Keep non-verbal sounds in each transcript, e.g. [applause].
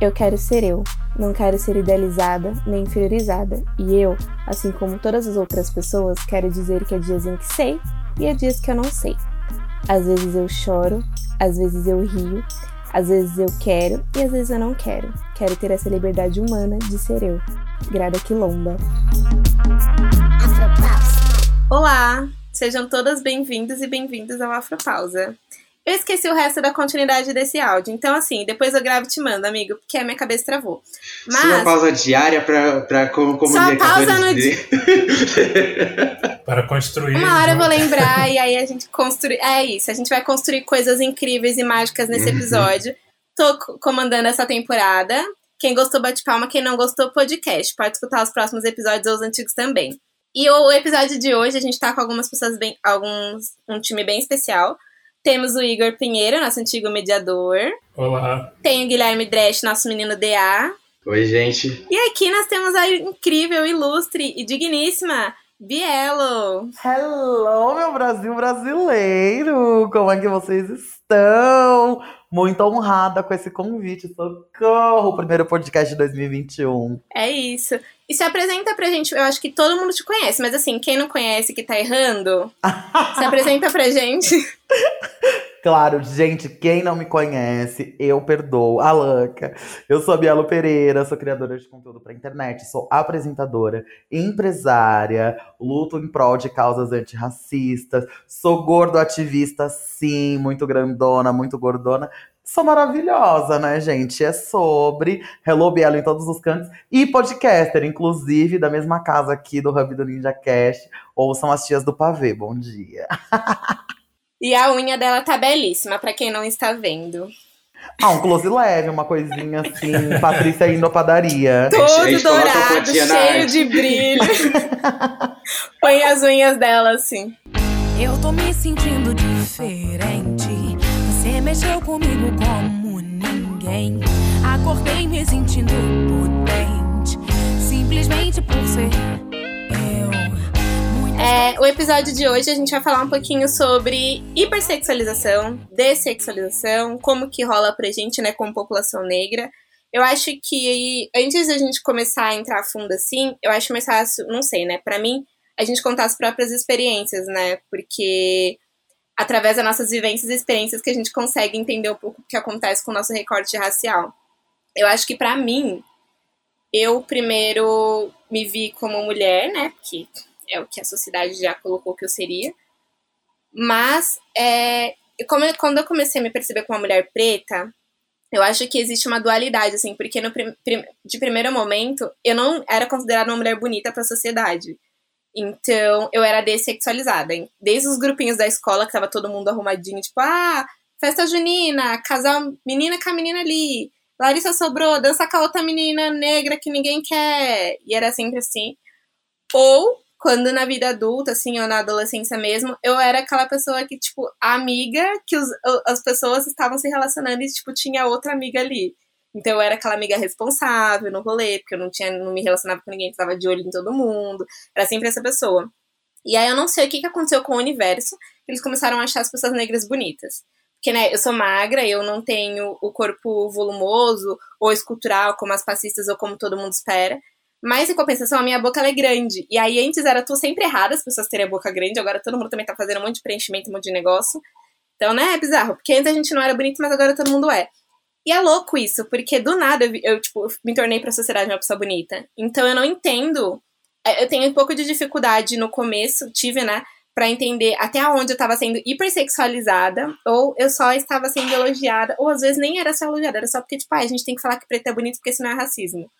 Eu quero ser eu, não quero ser idealizada nem inferiorizada. E eu, assim como todas as outras pessoas, quero dizer que há dias em que sei e há dias que eu não sei. Às vezes eu choro, às vezes eu rio, às vezes eu quero e às vezes eu não quero. Quero ter essa liberdade humana de ser eu. Grada Quilomba. Olá, sejam todas bem-vindas e bem-vindos ao Afropausa. Eu esqueci o resto da continuidade desse áudio. Então, assim, depois eu gravo e te mando, amigo, porque a minha cabeça travou. Mas. Uma pausa diária pra, pra como comunicar. Só pausa no dia. [laughs] para construir. Uma hora eu vou lembrar e aí a gente [laughs] construir. É isso, a gente vai construir coisas incríveis e mágicas nesse uhum. episódio. Tô comandando essa temporada. Quem gostou, bate palma. Quem não gostou, podcast. Pode escutar os próximos episódios ou os antigos também. E o episódio de hoje, a gente tá com algumas pessoas bem. alguns. um time bem especial. Temos o Igor Pinheiro, nosso antigo mediador. Olá. Tem o Guilherme Dresch, nosso menino DA. Oi, gente. E aqui nós temos a incrível, ilustre e digníssima Bielo. Hello, meu Brasil brasileiro! Como é que vocês estão? Muito honrada com esse convite. Socorro! Primeiro podcast de 2021. É isso. E se apresenta pra gente, eu acho que todo mundo te conhece, mas assim, quem não conhece que tá errando, [laughs] se apresenta pra gente. [laughs] Claro, gente, quem não me conhece, eu perdoo. Alanca. Eu sou a Bielo Pereira, sou criadora de conteúdo pra internet, sou apresentadora, empresária, luto em prol de causas antirracistas, sou gordo ativista, sim, muito grandona, muito gordona, sou maravilhosa, né, gente? É sobre Hello Bielo em todos os cantos e podcaster, inclusive, da mesma casa aqui do Hub do Ninja Cast. Ou são as tias do pavê. Bom dia. [laughs] e a unha dela tá belíssima, para quem não está vendo. Ah, um close leve, uma coisinha assim, Patrícia indo à padaria. Todo dourado, cheio de brilho. [laughs] Põe as unhas dela assim. Eu tô me sentindo diferente mexeu comigo como ninguém. Acordei me sentindo potente, simplesmente por ser. É, o episódio de hoje a gente vai falar um pouquinho sobre hipersexualização, dessexualização, como que rola pra gente, né, como população negra. Eu acho que antes da gente começar a entrar a fundo assim, eu acho mais fácil, não sei, né, para mim, a gente contar as próprias experiências, né, porque através das nossas vivências e experiências que a gente consegue entender um pouco o que acontece com o nosso recorte racial. Eu acho que para mim, eu primeiro me vi como mulher, né? Que é o que a sociedade já colocou que eu seria. Mas é, como quando eu comecei a me perceber como uma mulher preta, eu acho que existe uma dualidade, assim, porque no, de primeiro momento eu não era considerada uma mulher bonita para a sociedade. Então, eu era dessexualizada. Hein? Desde os grupinhos da escola, que tava todo mundo arrumadinho, tipo, ah, festa junina, casal menina com a menina ali. Larissa sobrou, dança com a outra menina negra que ninguém quer. E era sempre assim. Ou, quando na vida adulta, assim, ou na adolescência mesmo, eu era aquela pessoa que, tipo, amiga que os, as pessoas estavam se relacionando e, tipo, tinha outra amiga ali. Então eu era aquela amiga responsável no rolê, porque eu não tinha, não me relacionava com ninguém, estava de olho em todo mundo. Era sempre essa pessoa. E aí eu não sei o que, que aconteceu com o universo, eles começaram a achar as pessoas negras bonitas. Porque, né, eu sou magra, eu não tenho o corpo volumoso ou escultural, como as passistas ou como todo mundo espera. Mas, em compensação, a minha boca é grande. E aí, antes era tudo sempre errado as pessoas terem a boca grande, agora todo mundo também tá fazendo um monte de preenchimento, um monte de negócio. Então, né, é bizarro. Porque antes a gente não era bonito, mas agora todo mundo é. E é louco isso, porque do nada eu, eu tipo, me tornei pra sociedade uma pessoa bonita. Então eu não entendo. É, eu tenho um pouco de dificuldade no começo, tive, né? Pra entender até onde eu tava sendo hipersexualizada, ou eu só estava sendo elogiada, ou às vezes nem era só elogiada, era só porque, tipo, ah, a gente tem que falar que preto é bonito porque isso não é racismo.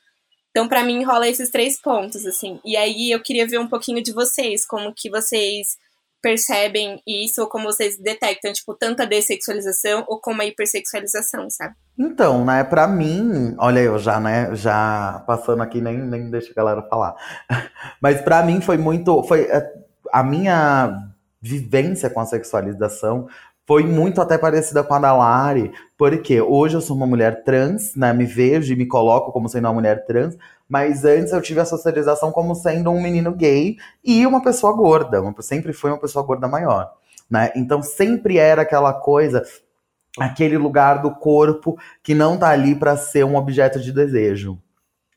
Então, para mim, rola esses três pontos, assim. E aí eu queria ver um pouquinho de vocês, como que vocês percebem isso, ou como vocês detectam, tipo, tanta dessexualização ou como a hipersexualização, sabe? Então, né, pra mim, olha eu já, né, já passando aqui, nem, nem deixa a galera falar. [laughs] Mas pra mim foi muito, foi é, a minha vivência com a sexualização foi muito até parecida com a da Lari, porque hoje eu sou uma mulher trans, né, me vejo e me coloco como sendo uma mulher trans, mas antes eu tive a socialização como sendo um menino gay e uma pessoa gorda. Uma, sempre fui uma pessoa gorda maior. Né? Então sempre era aquela coisa aquele lugar do corpo que não tá ali para ser um objeto de desejo.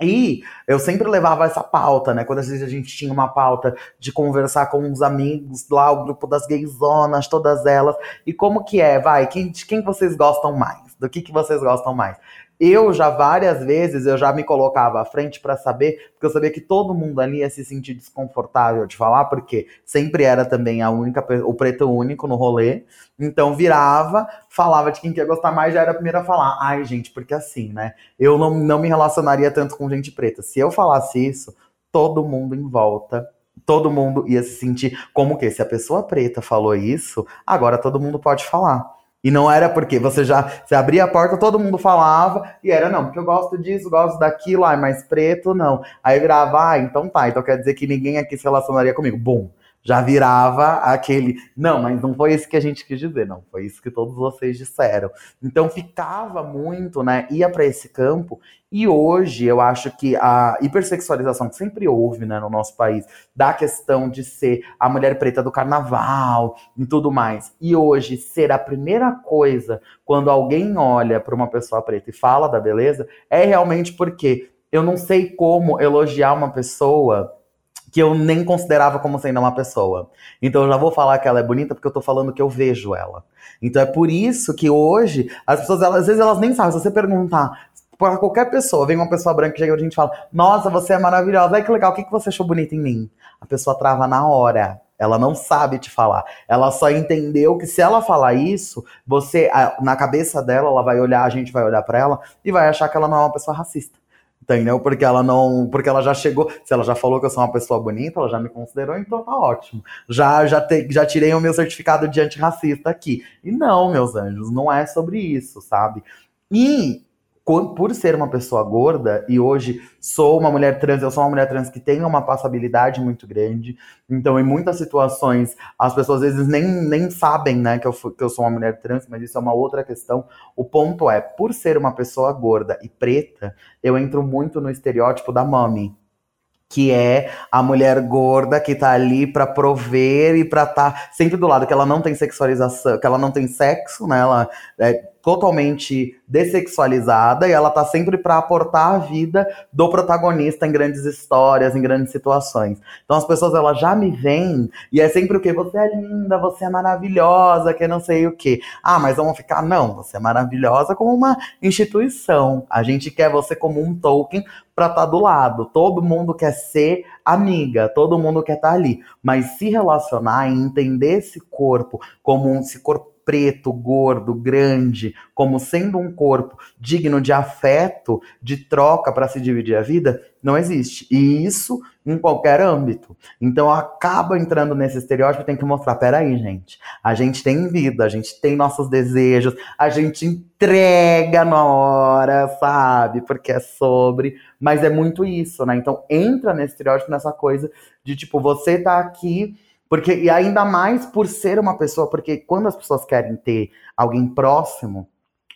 E eu sempre levava essa pauta, né? Quando às vezes a gente tinha uma pauta de conversar com uns amigos lá, o grupo das gaysonas, todas elas. E como que é? Vai, quem, de quem vocês gostam mais? Do que, que vocês gostam mais? Eu já várias vezes eu já me colocava à frente para saber, porque eu sabia que todo mundo ali ia se sentir desconfortável de falar, porque sempre era também a única o preto único no rolê. Então virava, falava de quem quer gostar mais, já era a primeira a falar. Ai, gente, porque assim, né? Eu não, não me relacionaria tanto com gente preta. Se eu falasse isso, todo mundo em volta todo mundo ia se sentir como que se a pessoa preta falou isso, agora todo mundo pode falar. E não era porque você já você abria a porta, todo mundo falava, e era não, porque eu gosto disso, gosto daquilo, ai, mais preto, não. Aí virava, ah, então tá, então quer dizer que ninguém aqui se relacionaria comigo. Bom, já virava aquele. Não, mas não foi isso que a gente quis dizer, não. Foi isso que todos vocês disseram. Então ficava muito, né? Ia para esse campo. E hoje eu acho que a hipersexualização que sempre houve né, no nosso país, da questão de ser a mulher preta do carnaval e tudo mais, e hoje ser a primeira coisa quando alguém olha para uma pessoa preta e fala da beleza, é realmente porque eu não sei como elogiar uma pessoa que eu nem considerava como sendo uma pessoa. Então eu já vou falar que ela é bonita porque eu tô falando que eu vejo ela. Então é por isso que hoje as pessoas, elas, às vezes elas nem sabem. Se você perguntar para qualquer pessoa, vem uma pessoa branca chega a gente fala: Nossa, você é maravilhosa, ai que legal, o que, que você achou bonito em mim? A pessoa trava na hora. Ela não sabe te falar. Ela só entendeu que se ela falar isso, você, na cabeça dela, ela vai olhar, a gente vai olhar para ela e vai achar que ela não é uma pessoa racista. Entendeu? Porque ela não. Porque ela já chegou. Se ela já falou que eu sou uma pessoa bonita, ela já me considerou, então tá ótimo. Já, já, te, já tirei o meu certificado de antirracista aqui. E não, meus anjos, não é sobre isso, sabe? E por ser uma pessoa gorda e hoje sou uma mulher trans, eu sou uma mulher trans que tem uma passabilidade muito grande. Então, em muitas situações, as pessoas às vezes nem, nem sabem, né, que eu, que eu sou uma mulher trans, mas isso é uma outra questão. O ponto é, por ser uma pessoa gorda e preta, eu entro muito no estereótipo da mami, que é a mulher gorda que tá ali para prover e para tá sempre do lado, que ela não tem sexualização, que ela não tem sexo, né? Ela é totalmente dessexualizada e ela tá sempre para aportar a vida do protagonista em grandes histórias, em grandes situações. Então as pessoas elas já me veem e é sempre o que você é linda, você é maravilhosa, que não sei o que. Ah, mas vamos ficar não, você é maravilhosa como uma instituição. A gente quer você como um token para estar tá do lado. Todo mundo quer ser amiga, todo mundo quer estar tá ali, mas se relacionar e entender esse corpo como um corpo preto, gordo, grande, como sendo um corpo digno de afeto, de troca para se dividir a vida, não existe. E isso em qualquer âmbito. Então acaba entrando nesse estereótipo, tem que mostrar, peraí, gente, a gente tem vida, a gente tem nossos desejos, a gente entrega na hora, sabe? Porque é sobre, mas é muito isso, né? Então entra nesse estereótipo, nessa coisa de tipo, você tá aqui porque, e ainda mais por ser uma pessoa, porque quando as pessoas querem ter alguém próximo,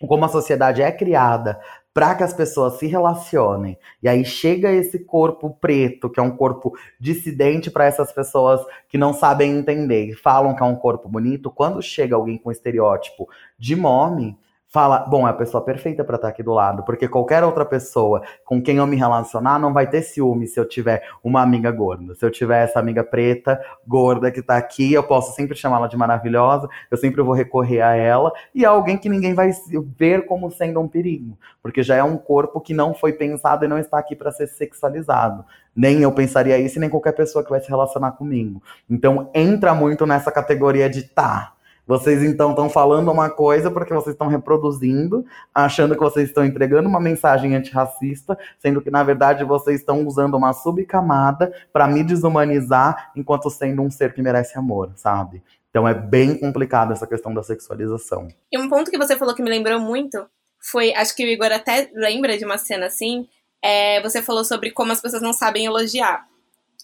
como a sociedade é criada para que as pessoas se relacionem, e aí chega esse corpo preto, que é um corpo dissidente para essas pessoas que não sabem entender falam que é um corpo bonito, quando chega alguém com estereótipo de mome, fala, bom, é a pessoa perfeita para estar tá aqui do lado, porque qualquer outra pessoa com quem eu me relacionar não vai ter ciúme se eu tiver uma amiga gorda. Se eu tiver essa amiga preta, gorda que tá aqui, eu posso sempre chamá-la de maravilhosa, eu sempre vou recorrer a ela e é alguém que ninguém vai ver como sendo um perigo, porque já é um corpo que não foi pensado e não está aqui para ser sexualizado. Nem eu pensaria isso, nem qualquer pessoa que vai se relacionar comigo. Então entra muito nessa categoria de tá, vocês então estão falando uma coisa porque vocês estão reproduzindo, achando que vocês estão entregando uma mensagem antirracista, sendo que na verdade vocês estão usando uma subcamada para me desumanizar enquanto sendo um ser que merece amor, sabe? Então é bem complicado essa questão da sexualização. E um ponto que você falou que me lembrou muito foi, acho que o Igor até lembra de uma cena assim, é, você falou sobre como as pessoas não sabem elogiar.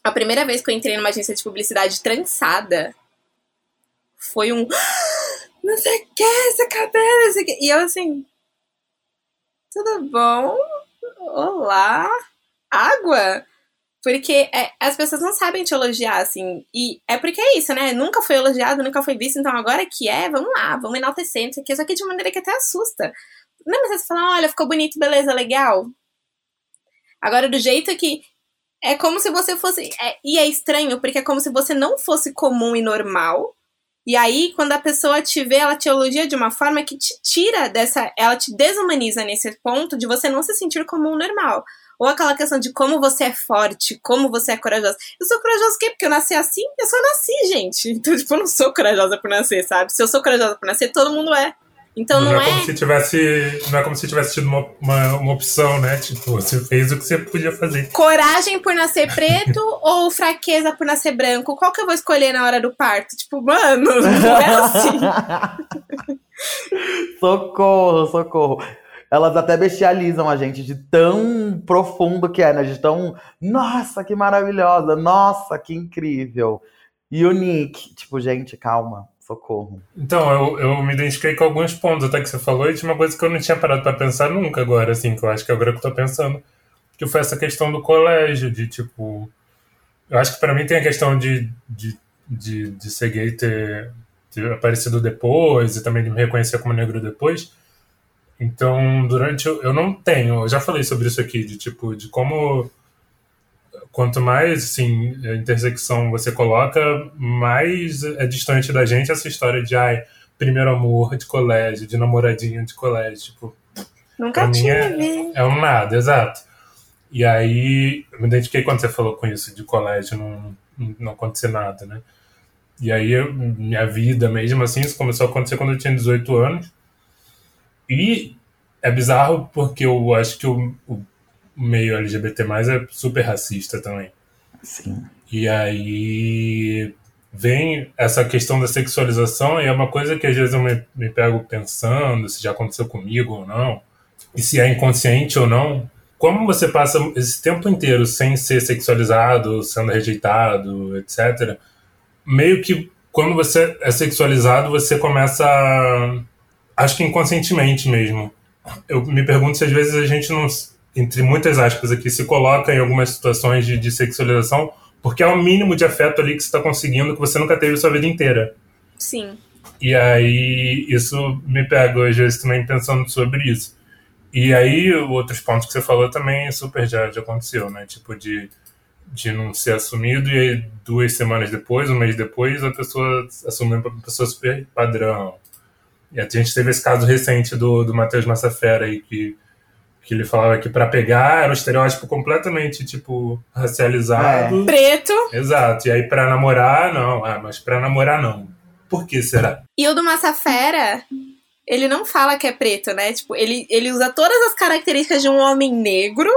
A primeira vez que eu entrei numa agência de publicidade trançada, foi um. Não sei o que, essa cabelo, não sei o que. E eu assim. Tudo bom? Olá? Água? Porque é, as pessoas não sabem te elogiar, assim. E é porque é isso, né? Nunca foi elogiado, nunca foi visto, então agora que é, vamos lá, vamos enaltecer, não sei o que. Só que de maneira que até assusta. Não, mas você fala, olha, ficou bonito, beleza, legal. Agora, do jeito que. É como se você fosse. É, e é estranho, porque é como se você não fosse comum e normal. E aí, quando a pessoa te vê, ela te elogia de uma forma que te tira dessa. Ela te desumaniza nesse ponto de você não se sentir comum normal. Ou aquela questão de como você é forte, como você é corajosa. Eu sou corajosa quê? Porque eu nasci assim? Eu só nasci, gente. [laughs] Então, tipo, eu não sou corajosa por nascer, sabe? Se eu sou corajosa por nascer, todo mundo é. Então não, não é, é, como se tivesse, não é como se tivesse tido uma, uma, uma, opção, né? Tipo, você fez o que você podia fazer. Coragem por nascer preto [laughs] ou fraqueza por nascer branco? Qual que eu vou escolher na hora do parto? Tipo, mano, não é assim. [laughs] socorro, socorro. Elas até bestializam a gente de tão profundo que é, né? De tão. Nossa, que maravilhosa! Nossa, que incrível! Unique. Tipo, gente, calma. Socorro. Então, eu, eu me identifiquei com alguns pontos até que você falou, e tinha uma coisa que eu não tinha parado para pensar nunca agora, assim, que eu acho que agora que eu tô pensando, que foi essa questão do colégio, de tipo. Eu acho que para mim tem a questão de, de, de, de ser gay ter, ter aparecido depois e também de me reconhecer como negro depois. Então, durante. Eu não tenho, eu já falei sobre isso aqui, de tipo, de como. Quanto mais, assim, a intersecção você coloca, mais é distante da gente essa história de, ai, primeiro amor de colégio, de namoradinho de colégio. Tipo, Nunca tive. É, é, um nada, exato. E aí, eu me identifiquei quando você falou com isso de colégio, não, não acontecer nada, né? E aí, eu, minha vida mesmo assim, isso começou a acontecer quando eu tinha 18 anos. E é bizarro porque eu acho que o, o meio LGBT é super racista também. Sim. E aí vem essa questão da sexualização e é uma coisa que às vezes eu me, me pego pensando se já aconteceu comigo ou não, e se é inconsciente ou não. Como você passa esse tempo inteiro sem ser sexualizado, sendo rejeitado, etc., meio que quando você é sexualizado, você começa a acho que inconscientemente mesmo. Eu me pergunto se às vezes a gente não, entre muitas aspas aqui, se coloca em algumas situações de, de sexualização porque é o mínimo de afeto ali que você está conseguindo que você nunca teve sua vida inteira. Sim. E aí isso me pega às vezes também pensando sobre isso. E aí outros pontos que você falou também super já, já aconteceu, né? Tipo de, de não ser assumido e aí duas semanas depois, um mês depois, a pessoa assumiu uma pessoa super padrão. E a gente teve esse caso recente do, do Matheus Massafera aí, que, que ele falava que para pegar era um estereótipo completamente, tipo, racializado. É. Preto. Exato. E aí para namorar, não. Ah, mas para namorar, não. Por que será? E o do Massafera, ele não fala que é preto, né? Tipo, ele, ele usa todas as características de um homem negro,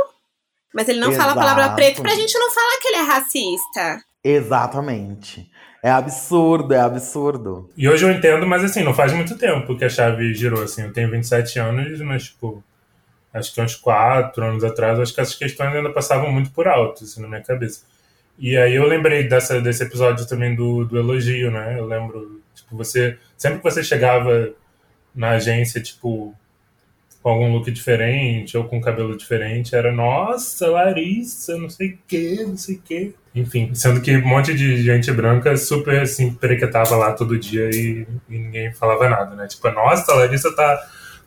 mas ele não Exato. fala a palavra preto pra gente não falar que ele é racista. Exatamente. É absurdo, é absurdo. E hoje eu entendo, mas assim, não faz muito tempo que a chave girou, assim. Eu tenho 27 anos, mas, tipo, acho que uns 4 anos atrás, acho que essas questões ainda passavam muito por alto, assim, na minha cabeça. E aí eu lembrei dessa, desse episódio também do, do elogio, né? Eu lembro, tipo, você... Sempre que você chegava na agência, tipo, com algum look diferente ou com cabelo diferente, era nossa, Larissa, não sei o que, não sei o que. Enfim, sendo que um monte de gente branca super assim, perequetava lá todo dia e, e ninguém falava nada, né? Tipo, nossa, Larissa tá,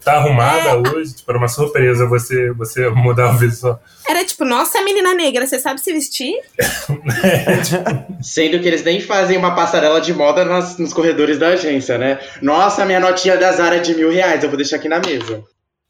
tá arrumada é. hoje, tipo, era uma surpresa você, você mudar o visual. Era tipo, nossa, menina negra, você sabe se vestir? é, [laughs] tipo... Sendo que eles nem fazem uma passarela de moda nas, nos corredores da agência, né? Nossa, minha notinha da Zara é de mil reais, eu vou deixar aqui na mesa.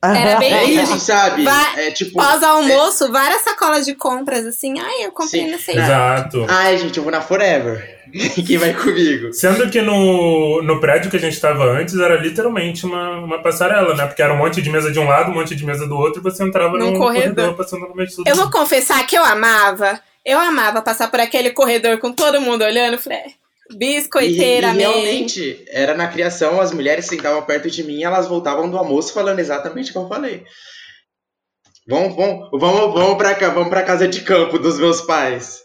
Era bem é isso, sabe? É tipo. Pós-almoço, é... várias sacolas de compras, assim. Ai, eu comprei Sim. nesse Exato. Ai, gente, eu vou na Forever. [laughs] Quem vai comigo? Sendo que no, no prédio que a gente estava antes era literalmente uma, uma passarela, né? Porque era um monte de mesa de um lado, um monte de mesa do outro, e você entrava num, num corredor. corredor passando no meio de tudo. Eu vou confessar que eu amava. Eu amava passar por aquele corredor com todo mundo olhando. Falei, é, Biscoiteira, e, e realmente, era na criação, as mulheres sentavam perto de mim elas voltavam do almoço falando exatamente o que eu falei. Vamos, vamos, vamos, vamos pra cá, vamos pra casa de campo dos meus pais.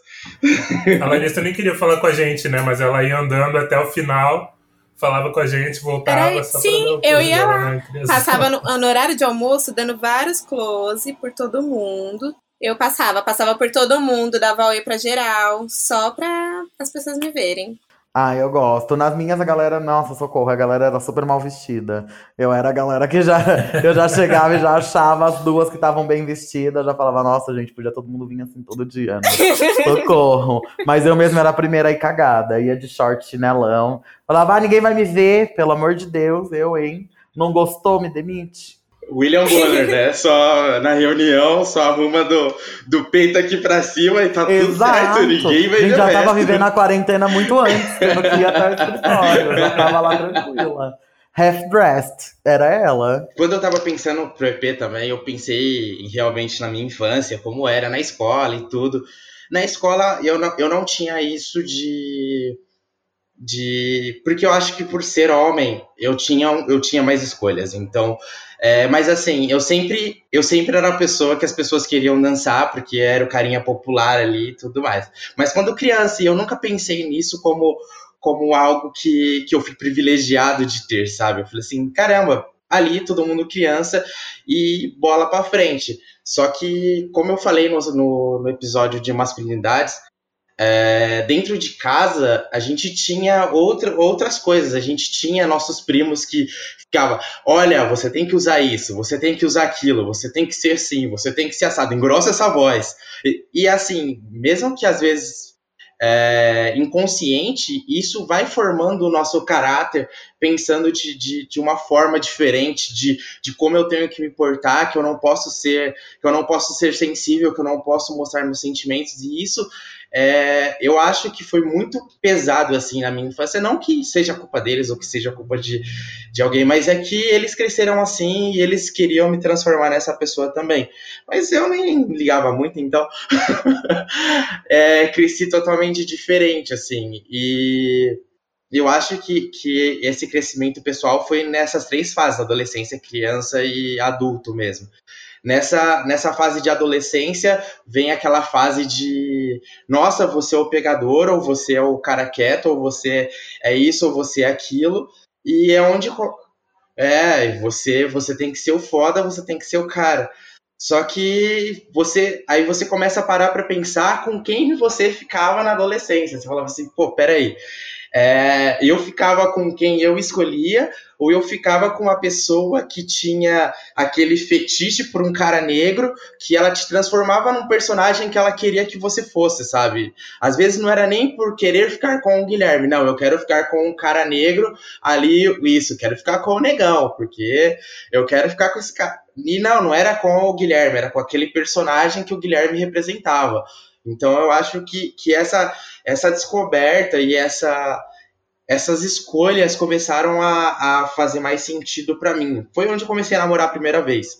A Larissa nem queria falar com a gente, né? Mas ela ia andando até o final, falava com a gente, voltava. Era, sim, eu ia lá. Né? Passava no, no, horário de almoço, dando vários close por todo mundo. Eu passava, passava por todo mundo, dava oi pra geral, só pra as pessoas me verem. Ah, eu gosto. Nas minhas, a galera, nossa, socorro, a galera era super mal vestida. Eu era a galera que já, [laughs] eu já chegava e já achava as duas que estavam bem vestidas, já falava, nossa, gente, podia todo mundo vir assim todo dia, né? [laughs] Socorro. Mas eu mesmo era a primeira aí cagada, ia de short, chinelão. Falava, ah, ninguém vai me ver, pelo amor de Deus, eu, hein? Não gostou, me demite. William [laughs] Bonner, né? Só na reunião, só arruma do, do peito aqui pra cima e tá Exato. tudo certo, ninguém vai A gente já resto. tava vivendo a quarentena muito antes, eu não queria até o escritório, eu já tava lá tranquila. Half-dressed, era ela. Quando eu tava pensando pro EP também, eu pensei realmente na minha infância, como era na escola e tudo. Na escola, eu não, eu não tinha isso de de porque eu acho que por ser homem eu tinha eu tinha mais escolhas então é, mas assim eu sempre eu sempre era a pessoa que as pessoas queriam dançar porque era o carinha popular ali e tudo mais. Mas quando criança eu nunca pensei nisso como como algo que, que eu fui privilegiado de ter sabe? Eu falei assim caramba ali todo mundo criança e bola para frente. Só que como eu falei no, no, no episódio de masculinidades é, dentro de casa a gente tinha outra, outras coisas. A gente tinha nossos primos que ficava, olha, você tem que usar isso, você tem que usar aquilo, você tem que ser assim, você tem que ser assado, engrossa essa voz. E, e assim, mesmo que às vezes é, inconsciente, isso vai formando o nosso caráter, pensando de, de, de, uma forma diferente, de, de como eu tenho que me portar, que eu não posso ser, que eu não posso ser sensível, que eu não posso mostrar meus sentimentos, e isso é, eu acho que foi muito pesado assim na minha infância. Não que seja culpa deles ou que seja culpa de, de alguém, mas é que eles cresceram assim e eles queriam me transformar nessa pessoa também. Mas eu nem ligava muito, então [laughs] é, cresci totalmente diferente assim. E eu acho que, que esse crescimento pessoal foi nessas três fases: adolescência, criança e adulto mesmo. Nessa, nessa fase de adolescência, vem aquela fase de nossa, você é o pegador, ou você é o cara quieto, ou você é isso, ou você é aquilo. E é onde. É, você, você tem que ser o foda, você tem que ser o cara. Só que você aí você começa a parar para pensar com quem você ficava na adolescência. Você falava assim, pô, peraí, é, eu ficava com quem eu escolhia, ou eu ficava com uma pessoa que tinha aquele fetiche por um cara negro, que ela te transformava num personagem que ela queria que você fosse, sabe? Às vezes não era nem por querer ficar com o Guilherme, não, eu quero ficar com um cara negro ali, isso, quero ficar com o negão, porque eu quero ficar com esse cara. E não, não era com o Guilherme, era com aquele personagem que o Guilherme representava. Então eu acho que, que essa, essa descoberta e essa, essas escolhas começaram a, a fazer mais sentido para mim. Foi onde eu comecei a namorar a primeira vez.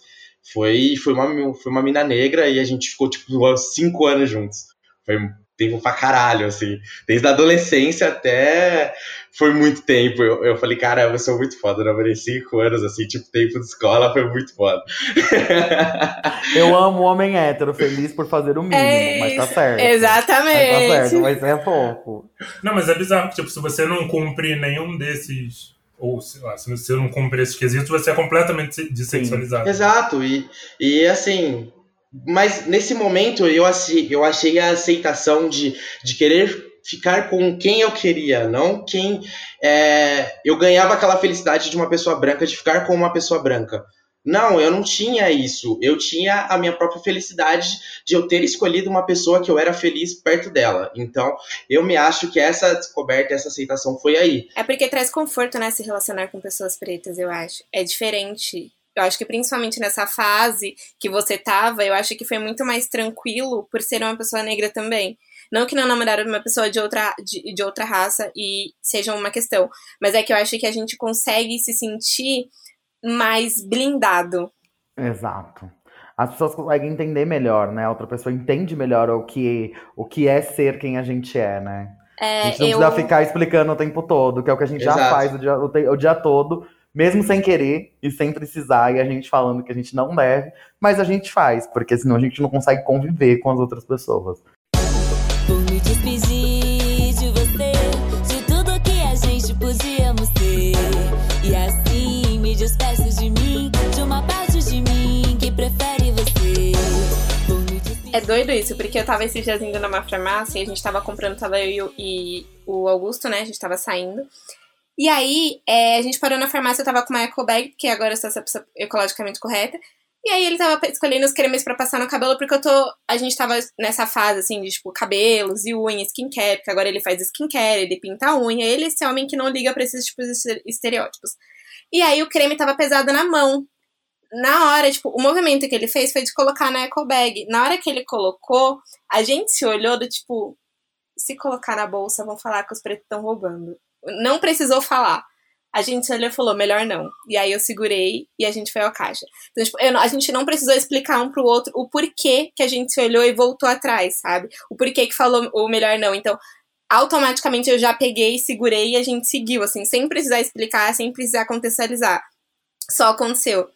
Foi, foi, uma, foi uma mina negra e a gente ficou tipo cinco anos juntos. Foi tempo pra caralho, assim. Desde a adolescência até. Foi muito tempo. Eu, eu falei, cara, eu sou muito foda. Eu namorei cinco anos, assim, tipo, tempo de escola foi muito foda. [laughs] eu amo o homem hétero, feliz por fazer o mínimo, é mas tá certo. Exatamente. Mas tá certo, mas é pouco. Não, mas é bizarro, tipo, se você não cumpre nenhum desses ou sei lá, se você não cumpre esses quesitos, você é completamente dessexualizado. Exato, e, e assim, mas nesse momento eu eu achei a aceitação de, de querer ficar com quem eu queria, não quem é, eu ganhava aquela felicidade de uma pessoa branca, de ficar com uma pessoa branca. Não, eu não tinha isso. Eu tinha a minha própria felicidade de eu ter escolhido uma pessoa que eu era feliz perto dela. Então, eu me acho que essa descoberta, essa aceitação foi aí. É porque traz conforto, né, se relacionar com pessoas pretas, eu acho. É diferente eu acho que principalmente nessa fase que você tava, eu acho que foi muito mais tranquilo por ser uma pessoa negra também. Não que não namorar uma pessoa de outra, de, de outra raça e seja uma questão, mas é que eu acho que a gente consegue se sentir mais blindado. Exato. As pessoas conseguem entender melhor, né? A outra pessoa entende melhor o que, o que é ser quem a gente é, né? É, a gente não eu... precisa ficar explicando o tempo todo, que é o que a gente Exato. já faz o dia, o, o dia todo mesmo sem querer e sem precisar, e a gente falando que a gente não deve, mas a gente faz, porque senão a gente não consegue conviver com as outras pessoas. Por me despedir de você, de tudo que a gente podíamos ter. E assim me despeço de mim, de uma parte de mim que prefere você. É doido isso, porque eu tava esses dias indo numa farmácia e a gente tava comprando, tava eu e o Augusto, né? A gente tava saindo. E aí, é, a gente parou na farmácia, eu tava com uma eco bag, porque agora eu sou ecologicamente correta. E aí ele tava escolhendo os cremes para passar no cabelo, porque eu tô. A gente tava nessa fase, assim, de tipo, cabelos e unha, skincare, porque agora ele faz skincare, ele pinta a unha. Ele é esse homem que não liga pra esses tipos de estereótipos. E aí o creme tava pesado na mão. Na hora, tipo, o movimento que ele fez foi de colocar na eco bag. Na hora que ele colocou, a gente se olhou do tipo, se colocar na bolsa, vão falar que os pretos estão roubando. Não precisou falar a gente olhou e falou, melhor não. E aí eu segurei e a gente foi ao caixa. Então, tipo, eu, a gente não precisou explicar um pro outro o porquê que a gente se olhou e voltou atrás, sabe? O porquê que falou o melhor não. Então, automaticamente eu já peguei, segurei e a gente seguiu, assim, sem precisar explicar, sem precisar contextualizar. Só aconteceu.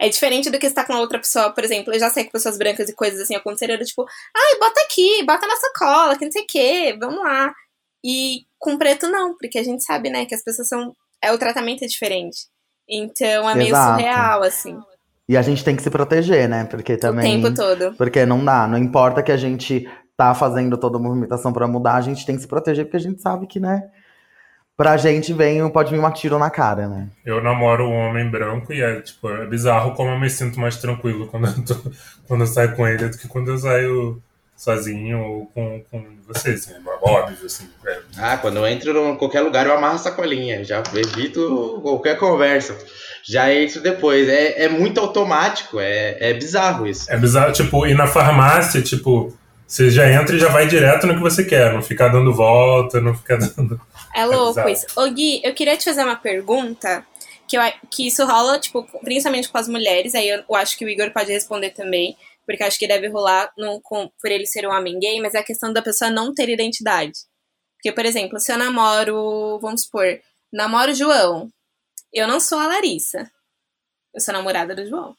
É diferente do que estar com outra pessoa, por exemplo, eu já sei que pessoas brancas e coisas assim aconteceram, tipo, ai, bota aqui, bota na sacola, que não sei o quê, vamos lá. E com preto não, porque a gente sabe, né, que as pessoas são é o tratamento é diferente. Então é meio Exato. surreal, assim. E a gente tem que se proteger, né? Porque também. O tempo todo. Porque não dá. Não importa que a gente tá fazendo toda a movimentação para mudar, a gente tem que se proteger, porque a gente sabe que, né? Pra gente vem, pode vir uma tiro na cara, né? Eu namoro um homem branco e é, tipo, é bizarro como eu me sinto mais tranquilo quando eu, tô, [laughs] quando eu saio com ele do que quando eu saio sozinho ou com, com você, assim, é óbvio, assim. É. Ah, quando eu entro em qualquer lugar eu amarro a sacolinha, já evito qualquer conversa. Já entro depois. É, é muito automático, é, é bizarro isso. É bizarro, tipo, ir na farmácia, tipo, você já entra e já vai direto no que você quer, não ficar dando volta, não ficar [laughs] dando. É louco é isso. Ô Gui, eu queria te fazer uma pergunta. Que, eu, que isso rola, tipo, principalmente com as mulheres, aí eu, eu acho que o Igor pode responder também porque acho que deve rolar no, com, por ele ser um homem gay, mas é a questão da pessoa não ter identidade. Porque, por exemplo, se eu namoro, vamos supor, namoro João, eu não sou a Larissa. Eu sou namorada do João.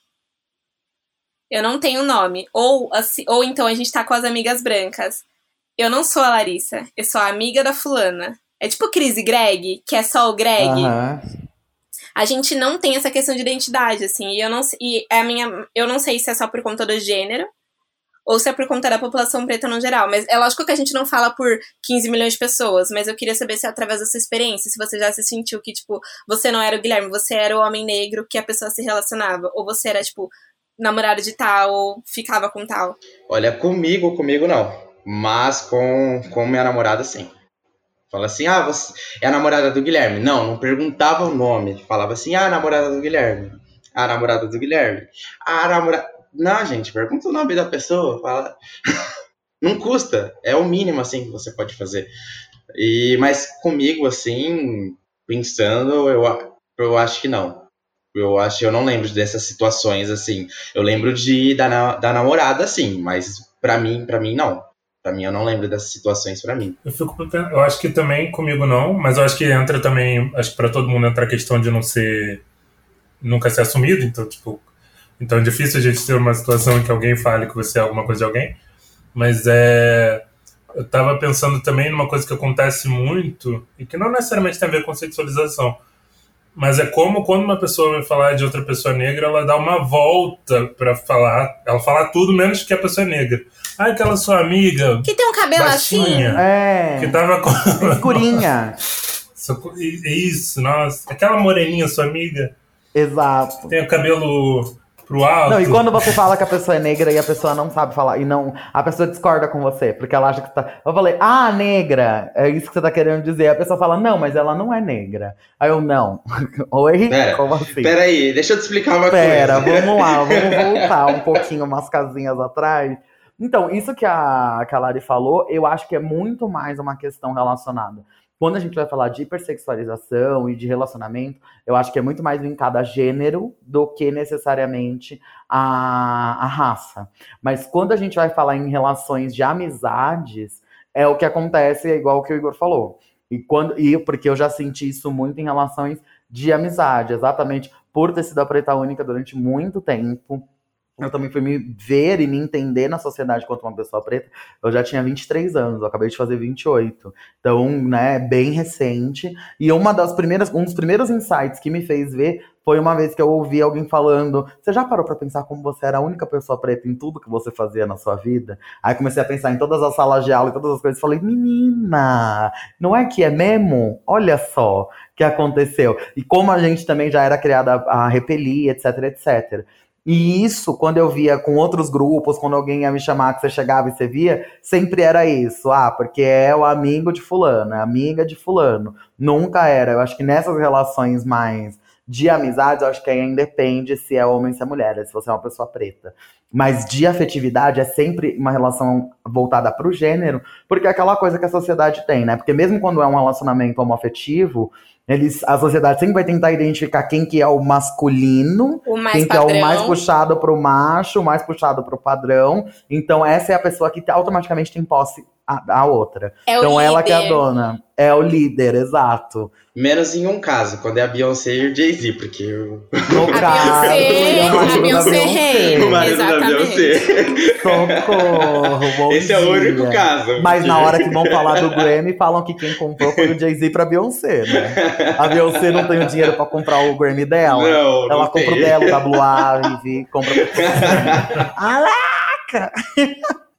Eu não tenho nome. Ou, assim, ou então a gente tá com as amigas brancas. Eu não sou a Larissa, eu sou a amiga da fulana. É tipo Cris e Greg, que é só o Greg. Uhum a gente não tem essa questão de identidade, assim, e eu não, e a minha, eu não sei se é só por conta do gênero, ou se é por conta da população preta no geral. Mas é lógico que a gente não fala por 15 milhões de pessoas, mas eu queria saber se através da sua experiência, se você já se sentiu que, tipo, você não era o Guilherme, você era o homem negro que a pessoa se relacionava, ou você era, tipo, namorado de tal, ou ficava com tal. Olha, comigo, comigo não. Mas com, com minha namorada, sim. Fala assim, ah, você é a namorada do Guilherme. Não, não perguntava o nome. Falava assim, ah, a namorada do Guilherme. A namorada do Guilherme. A namorada. Não, gente, pergunta o nome da pessoa. Fala. [laughs] não custa. É o mínimo, assim, que você pode fazer. E, mas comigo, assim, pensando, eu, eu acho que não. Eu acho, eu não lembro dessas situações, assim. Eu lembro de da, da namorada, sim, mas para mim, para mim, não. Pra mim, eu não lembro dessas situações para mim. Eu, fico, eu acho que também comigo não, mas eu acho que entra também, acho que pra todo mundo entra a questão de não ser, nunca ser assumido, então, tipo, então é difícil a gente ter uma situação em que alguém fale que você é alguma coisa de alguém, mas é, eu tava pensando também numa coisa que acontece muito, e que não necessariamente tem a ver com sexualização, mas é como quando uma pessoa vai falar de outra pessoa negra, ela dá uma volta para falar, ela fala tudo menos que a pessoa é negra. Ah, aquela sua amiga. Que tem um cabelo baixinha, assim. É. Que tava com. Escurinha. [laughs] Isso, nossa. Aquela moreninha, sua amiga. Exato. Tem o cabelo pro alto. Não, e quando você fala que a pessoa é negra e a pessoa não sabe falar, e não. A pessoa discorda com você, porque ela acha que tá. Eu falei, ah, negra, é isso que você tá querendo dizer. A pessoa fala, não, mas ela não é negra. Aí eu, não. [laughs] Oi? Pera, Como assim? Peraí, deixa eu te explicar uma Pera, coisa. Pera, vamos lá, vamos [laughs] voltar um pouquinho, umas casinhas atrás. Então, isso que a, que a Lari falou, eu acho que é muito mais uma questão relacionada. Quando a gente vai falar de hipersexualização e de relacionamento, eu acho que é muito mais linkado a gênero do que necessariamente a, a raça. Mas quando a gente vai falar em relações de amizades, é o que acontece, é igual o que o Igor falou. E quando e porque eu já senti isso muito em relações de amizade, exatamente por ter sido a preta única durante muito tempo eu também fui me ver e me entender na sociedade quanto uma pessoa preta, eu já tinha 23 anos, eu acabei de fazer 28. Então, né, bem recente. E uma das primeiras, um dos primeiros insights que me fez ver foi uma vez que eu ouvi alguém falando: Você já parou para pensar como você era a única pessoa preta em tudo que você fazia na sua vida? Aí comecei a pensar em todas as salas de aula e todas as coisas. Falei: Menina, não é que é mesmo? Olha só que aconteceu. E como a gente também já era criada a repelir, etc, etc. E isso, quando eu via com outros grupos, quando alguém ia me chamar, que você chegava e você via, sempre era isso. Ah, porque é o amigo de fulano, é amiga de fulano. Nunca era. Eu acho que nessas relações mais de amizade, eu acho que aí independe se é homem ou se é mulher, se você é uma pessoa preta. Mas de afetividade é sempre uma relação voltada para o gênero, porque é aquela coisa que a sociedade tem, né? Porque mesmo quando é um relacionamento homoafetivo, eles, a sociedade sempre vai tentar identificar quem que é o masculino, o quem padrão. que é o mais puxado pro macho, o mais puxado pro padrão. Então essa é a pessoa que automaticamente tem posse a, a outra. É então ela líder. que é a dona. É o líder, exato. Menos em um caso, quando é a Beyoncé e o Jay-Z, porque eu... No A caso, Beyoncé, o a Beyoncé rei. o marido da Exatamente. Beyoncé. [laughs] Socorro, bom Esse é o dia. único caso. Mas na hora que vão falar do Grammy, falam que quem comprou foi o Jay-Z pra Beyoncé, né? A Beyoncé não tem o dinheiro pra comprar o Grammy dela. Não, Ela não compra o tem. dela, o WA, compra. [laughs] Alaca!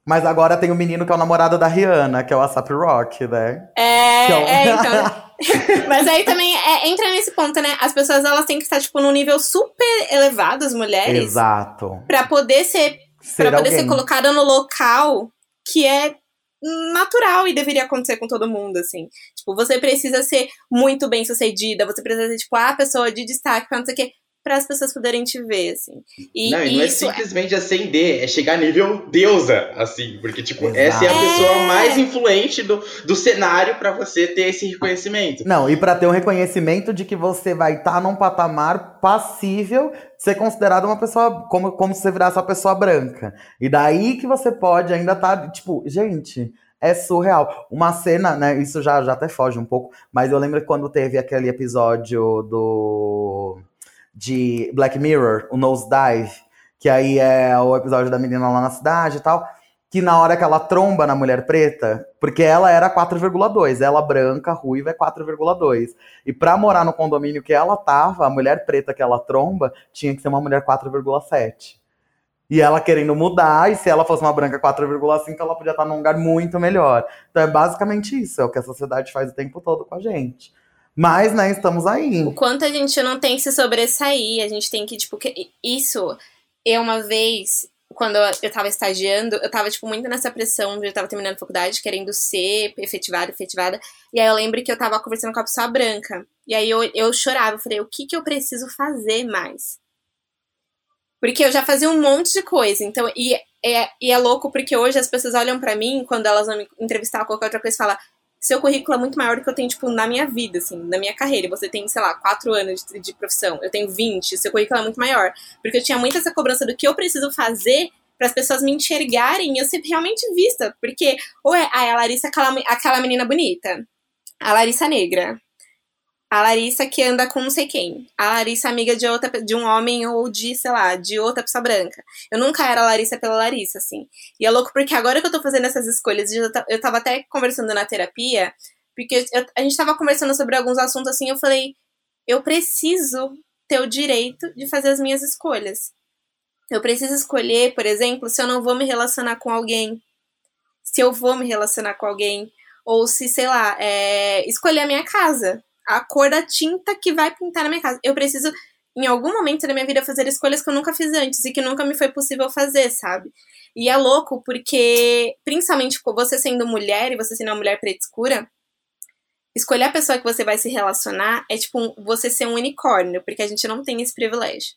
Mas agora tem o menino que é o namorado da Rihanna, que é o ASAP Rock, né? É, Então. é, então. [laughs] Mas aí também é, entra nesse ponto, né? As pessoas elas têm que estar, tipo, num nível super elevado, as mulheres, Exato. pra poder ser Ser Pra poder alguém. ser colocada no local que é natural e deveria acontecer com todo mundo, assim. Tipo, você precisa ser muito bem sucedida, você precisa ser, tipo, a pessoa de destaque, pra não sei o quê, para as pessoas poderem te ver, assim. E, não, e não é isso simplesmente ascender, é chegar a nível deusa, assim, porque, tipo, Exato. essa é a É. pessoa mais influente do, do cenário pra você ter esse reconhecimento. Não, e pra ter um reconhecimento de que você vai estar num patamar passível de ser considerado uma pessoa, como, como se você virasse uma pessoa branca. E daí que você pode ainda estar, tipo, gente, é surreal. Uma cena, né, isso já, já até foge um pouco, mas eu lembro que quando teve aquele episódio do de Black Mirror, o Nosedive, que aí é o episódio da menina lá na cidade e tal, que na hora que ela tromba na mulher preta, porque ela era 4,2, ela branca, ruiva é 4,2. E pra morar no condomínio que ela tava, a mulher preta que ela tromba tinha que ser uma mulher 4,7. E ela querendo mudar, e se ela fosse uma branca 4,5, ela podia estar num lugar muito melhor. Então é basicamente isso, é o que a sociedade faz o tempo todo com a gente. Mas, né, estamos aí. o quanto a gente não tem que se sobressair, a gente tem que, tipo, que- isso, eu uma vez, quando eu, tava estagiando, eu tava, tipo, muito nessa pressão de eu tava terminando a faculdade, querendo ser efetivada, efetivada, e aí eu lembro que eu tava conversando com a pessoa branca, e aí eu, eu chorava, eu falei, o que que eu preciso fazer mais? Porque eu já fazia um monte de coisa, então, e é, e é louco porque hoje as pessoas olham pra mim, quando elas vão me entrevistar ou qualquer outra coisa, e falam, seu currículo é muito maior do que eu tenho, tipo, na minha vida, assim, na minha carreira. Você tem, sei lá, quatro anos de, de profissão, eu tenho 20, seu currículo é muito maior. Porque eu tinha muito essa cobrança do que eu preciso fazer para as pessoas me enxergarem e eu ser realmente vista. Porque, ou é, ah, é a Larissa, aquela, aquela menina bonita, a Larissa negra, a Larissa que anda com não sei quem, a Larissa amiga de, outra, de um homem ou de, sei lá, de outra pessoa branca. Eu nunca era Larissa pela Larissa, assim. E é louco porque agora que eu tô fazendo essas escolhas, eu tava até conversando na terapia, porque eu- a gente tava conversando sobre alguns assuntos assim, eu falei, eu preciso ter o direito de fazer as minhas escolhas. Eu preciso escolher, por exemplo, se eu não vou me relacionar com alguém, se eu vou me relacionar com alguém, ou se, sei lá, é, escolher a minha casa, a cor da tinta que vai pintar na minha casa. Eu preciso, em algum momento da minha vida, fazer escolhas que eu nunca fiz antes e que nunca me foi possível fazer, sabe? E é louco porque, principalmente você sendo mulher e você sendo uma mulher preta escura, escolher a pessoa que você vai se relacionar é tipo um- você ser um unicórnio, porque a gente não tem esse privilégio.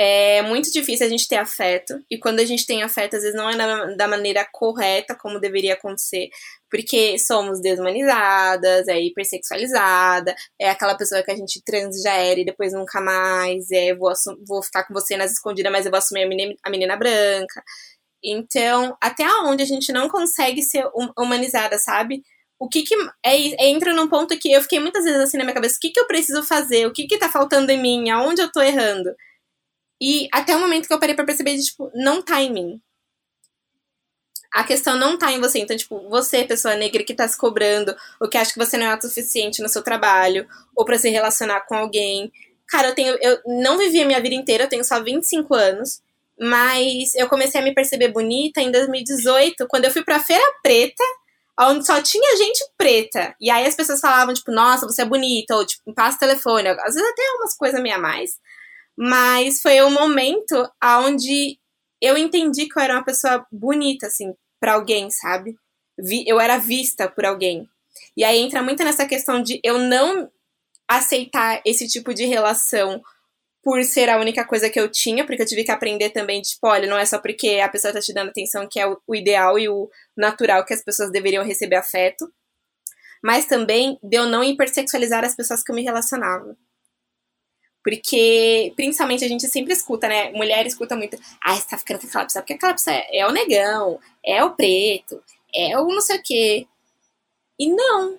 É muito difícil a gente ter afeto, e quando a gente tem afeto, às vezes não é da, da maneira correta como deveria acontecer, porque somos desumanizadas, é hipersexualizada, é aquela pessoa que a gente transgere e depois nunca mais, é vou, vou ficar com você nas escondidas, mas eu vou assumir a menina, a menina branca. Então, até onde a gente não consegue ser hum- humanizada, sabe? O que que. É- entra num ponto que eu fiquei muitas vezes assim na minha cabeça: o que que eu preciso fazer? O que que tá faltando em mim? Aonde eu tô errando? E até o momento que eu parei pra perceber, tipo, não tá em mim. A questão não tá em você. Então, tipo, você, pessoa negra que tá se cobrando, ou que acha que você não é autossuficiente no seu trabalho, ou para se relacionar com alguém. Cara, eu tenho. Eu não vivi a minha vida inteira, eu tenho só 25 anos. Mas eu comecei a me perceber bonita em 2018, quando eu fui pra Feira Preta, onde só tinha gente preta. E aí as pessoas falavam, tipo, nossa, você é bonita, ou tipo, passa o telefone. Às vezes até umas coisas meio a mais. Mas foi o momento onde eu entendi que eu era uma pessoa bonita, assim, para alguém, sabe? Eu era vista por alguém. E aí entra muito nessa questão de eu não aceitar esse tipo de relação por ser a única coisa que eu tinha, porque eu tive que aprender também, tipo, olha, não é só porque a pessoa tá te dando atenção que é o ideal e o natural que as pessoas deveriam receber afeto, mas também de eu não hipersexualizar as pessoas que eu me relacionava. Porque, principalmente, a gente sempre escuta, né? Mulher escuta muito. Ah, você tá ficando com aquela pessoa. Porque aquela é, é o negão, é o preto, é o não sei o quê. E não.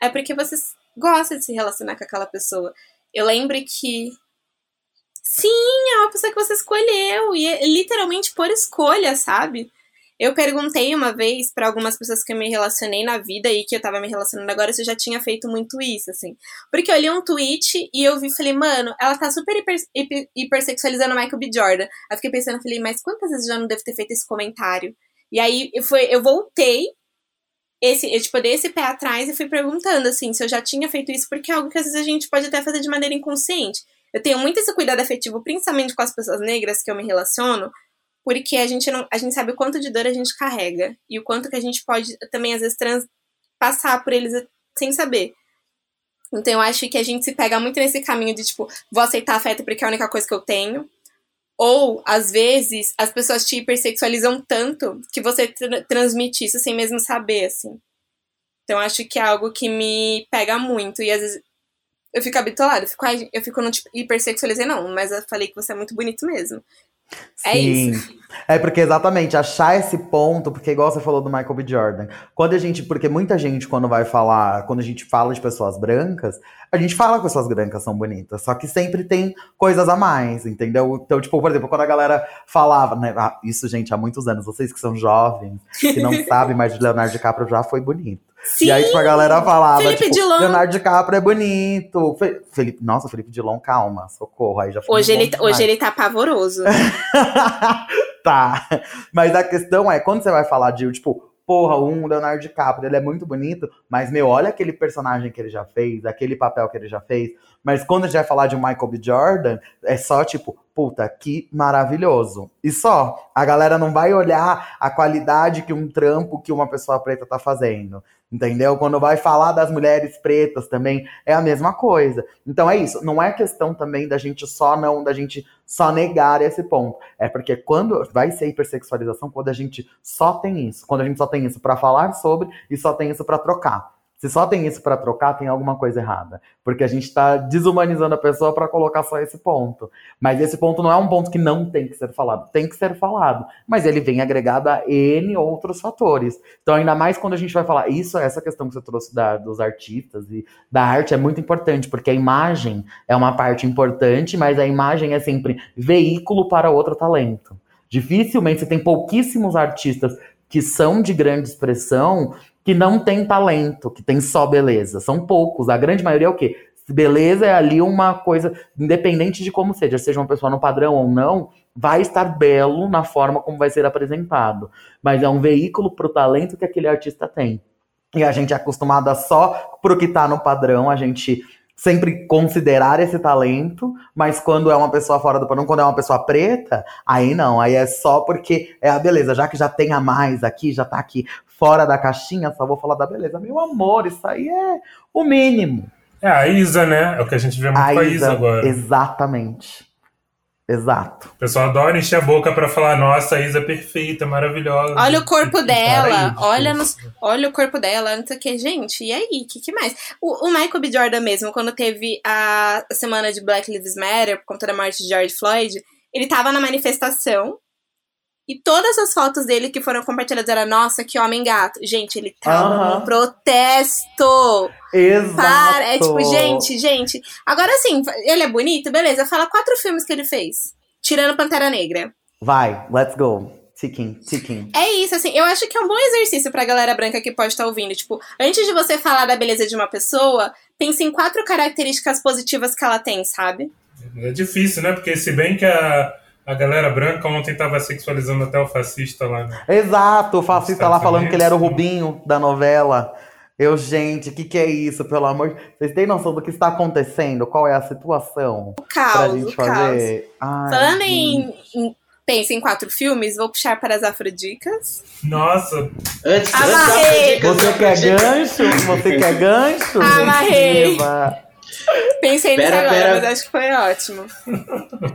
É porque você gosta de se relacionar com aquela pessoa. Eu lembro que. Sim, é uma pessoa que você escolheu. E é literalmente por escolha, sabe? Eu perguntei uma vez para algumas pessoas que eu me relacionei na vida e que eu tava me relacionando agora se eu já tinha feito muito isso, assim. Porque eu li um tweet e eu vi falei, mano, ela tá super hiper, hiper, hipersexualizando Michael B. Jordan. Aí fiquei pensando, falei, mas quantas vezes eu já não devo ter feito esse comentário? E aí eu, foi, eu voltei, esse, eu, tipo, dei esse pé atrás e fui perguntando, assim, se eu já tinha feito isso, porque é algo que às vezes a gente pode até fazer de maneira inconsciente. Eu tenho muito esse cuidado afetivo, principalmente com as pessoas negras que eu me relaciono, porque a gente não, a gente sabe o quanto de dor a gente carrega e o quanto que a gente pode também às vezes trans, passar por eles sem saber. Então eu acho que a gente se pega muito nesse caminho de tipo, vou aceitar afeto porque é a única coisa que eu tenho. Ou, às vezes, as pessoas te hipersexualizam tanto que você tra transmite isso sem mesmo saber, assim. Então, acho que é algo que me pega muito. E às vezes eu fico habituada, eu fico, eu fico no tipo, hipersexualizei, não, mas eu falei que você é muito bonito mesmo. É Sim. É isso. É porque exatamente, achar esse ponto, porque igual você falou do Michael B. Jordan, quando a gente, porque muita gente quando vai falar, quando a gente fala de pessoas brancas, a gente fala que pessoas brancas são bonitas, só que sempre tem coisas a mais, entendeu? Então, tipo, por exemplo, quando a galera falava, né, ah, isso gente, há muitos anos, vocês que são jovens, que não [laughs] sabem, mas Leonardo DiCaprio já foi bonito. Sim, e aí, tipo, a galera falava, Felipe tipo, Dilon. Leonardo DiCaprio é bonito. Fe Felipe, nossa, Felipe Dilon, calma, socorro. Aí já hoje, ele, tá, hoje ele tá pavoroso. [laughs] tá. Mas a questão é, quando você vai falar de, tipo, porra, um Leonardo DiCaprio, ele é muito bonito, mas, meu, olha aquele personagem que ele já fez, aquele papel que ele já fez. Mas quando a gente vai falar de Michael B. Jordan, é só tipo, puta, que maravilhoso. E só, a galera não vai olhar a qualidade que um trampo que uma pessoa preta tá fazendo. Entendeu? Quando vai falar das mulheres pretas também, é a mesma coisa. Então é isso. Não é questão também da gente só não, da gente só negar esse ponto. É porque quando vai ser hipersexualização, quando a gente só tem isso. Quando a gente só tem isso para falar sobre e só tem isso para trocar. Se só tem isso para trocar, tem alguma coisa errada. Porque a gente está desumanizando a pessoa para colocar só esse ponto. Mas esse ponto não é um ponto que não tem que ser falado. Tem que ser falado. Mas ele vem agregado a N outros fatores. Então, ainda mais quando a gente vai falar. Isso, essa questão que você trouxe da, dos artistas e da arte é muito importante. Porque a imagem é uma parte importante, mas a imagem é sempre veículo para outro talento. Dificilmente você tem pouquíssimos artistas que são de grande expressão que não tem talento, que tem só beleza. São poucos. A grande maioria é o quê? Beleza é ali uma coisa, independente de como seja, seja uma pessoa no padrão ou não, vai estar belo na forma como vai ser apresentado. Mas é um veículo para o talento que aquele artista tem. E a gente é acostumado a só pro que tá no padrão, a gente sempre considerar esse talento, mas quando é uma pessoa fora do padrão, quando é uma pessoa preta, aí não, aí é só porque é a beleza, já que já tem a mais aqui, já tá aqui fora da caixinha, só vou falar da beleza. Meu amor, isso aí é o mínimo. É a Isa, né? É o que a gente vê muito a com a Isa, Isa agora. Exatamente. Exato. O pessoal adora encher a boca para falar, nossa, a Isa é perfeita, maravilhosa. Olha o corpo dela, olha, nos, olha o corpo dela, não sei o que. Gente, e aí, o que, que, mais? O, o, Michael B. Jordan mesmo, quando teve a semana de Black Lives Matter, por conta da morte de George Floyd, ele tava na manifestação e todas as fotos dele que foram compartilhadas era, nossa, que homem gato. Gente, ele tava uhum. protesto. Exato. Para. É tipo, gente, gente. Agora sim, ele é bonito, beleza. Fala quatro filmes que ele fez. tirando Pantera Negra. Vai, let's go. Ticking, ticking. É isso, assim, eu acho que é um bom exercício pra galera branca que pode estar tá ouvindo. Tipo, antes de você falar da beleza de uma pessoa, pense em quatro características positivas que ela tem, sabe? É difícil, né? Porque se bem que a, a galera branca ontem tava sexualizando até o fascista lá. Né? Exato, o fascista lá falando que ele era o Rubinho da novela. Eu, gente, o que, que é isso, pelo amor de Vocês têm noção do que está acontecendo? Qual é a situação? O caos, pra gente o fazer? Caos. Ai, Falando em, em pensa em quatro filmes, vou puxar para as afrodicas. Nossa! Antes, Amarrei! Você quer gancho? Você quer gancho? Amarrei! Pensei nisso agora, pera. mas acho que foi ótimo.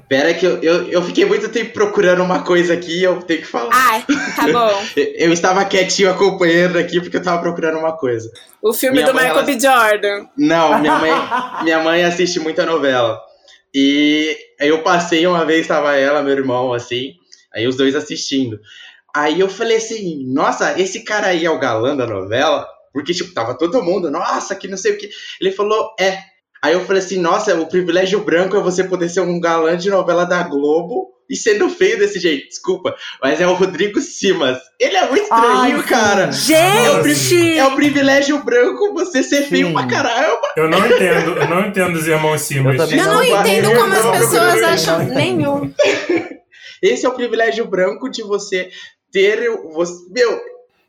Pera que eu, eu, eu, fiquei muito tempo procurando uma coisa aqui e eu tenho que falar. Ah, tá bom. [laughs] eu, eu, estava quietinho acompanhando aqui porque eu estava procurando uma coisa. O filme minha do mãe, Michael ela... B. Jordan. Não, minha mãe, [laughs] minha mãe assiste muita novela. E eu passei uma vez, estava ela, meu irmão, assim, aí os dois assistindo. Aí eu falei assim, nossa, esse cara aí é o galã da novela? Porque, tipo, tava todo mundo, nossa, que não sei o que. Ele falou, é. Aí eu falei assim, nossa, o privilégio branco é você poder ser um galã de novela da Globo e sendo feio desse jeito, desculpa, mas é o Rodrigo Simas. Ele é muito estranho, Ai, cara. Gente! É o, é o, privilégio branco você ser sim. feio pra caramba. Eu não entendo, eu não entendo os irmãos Simas. Eu, eu não, não entendo como as pessoas acham nenhum. [laughs] Esse é o privilégio branco de você ter. Você, meu,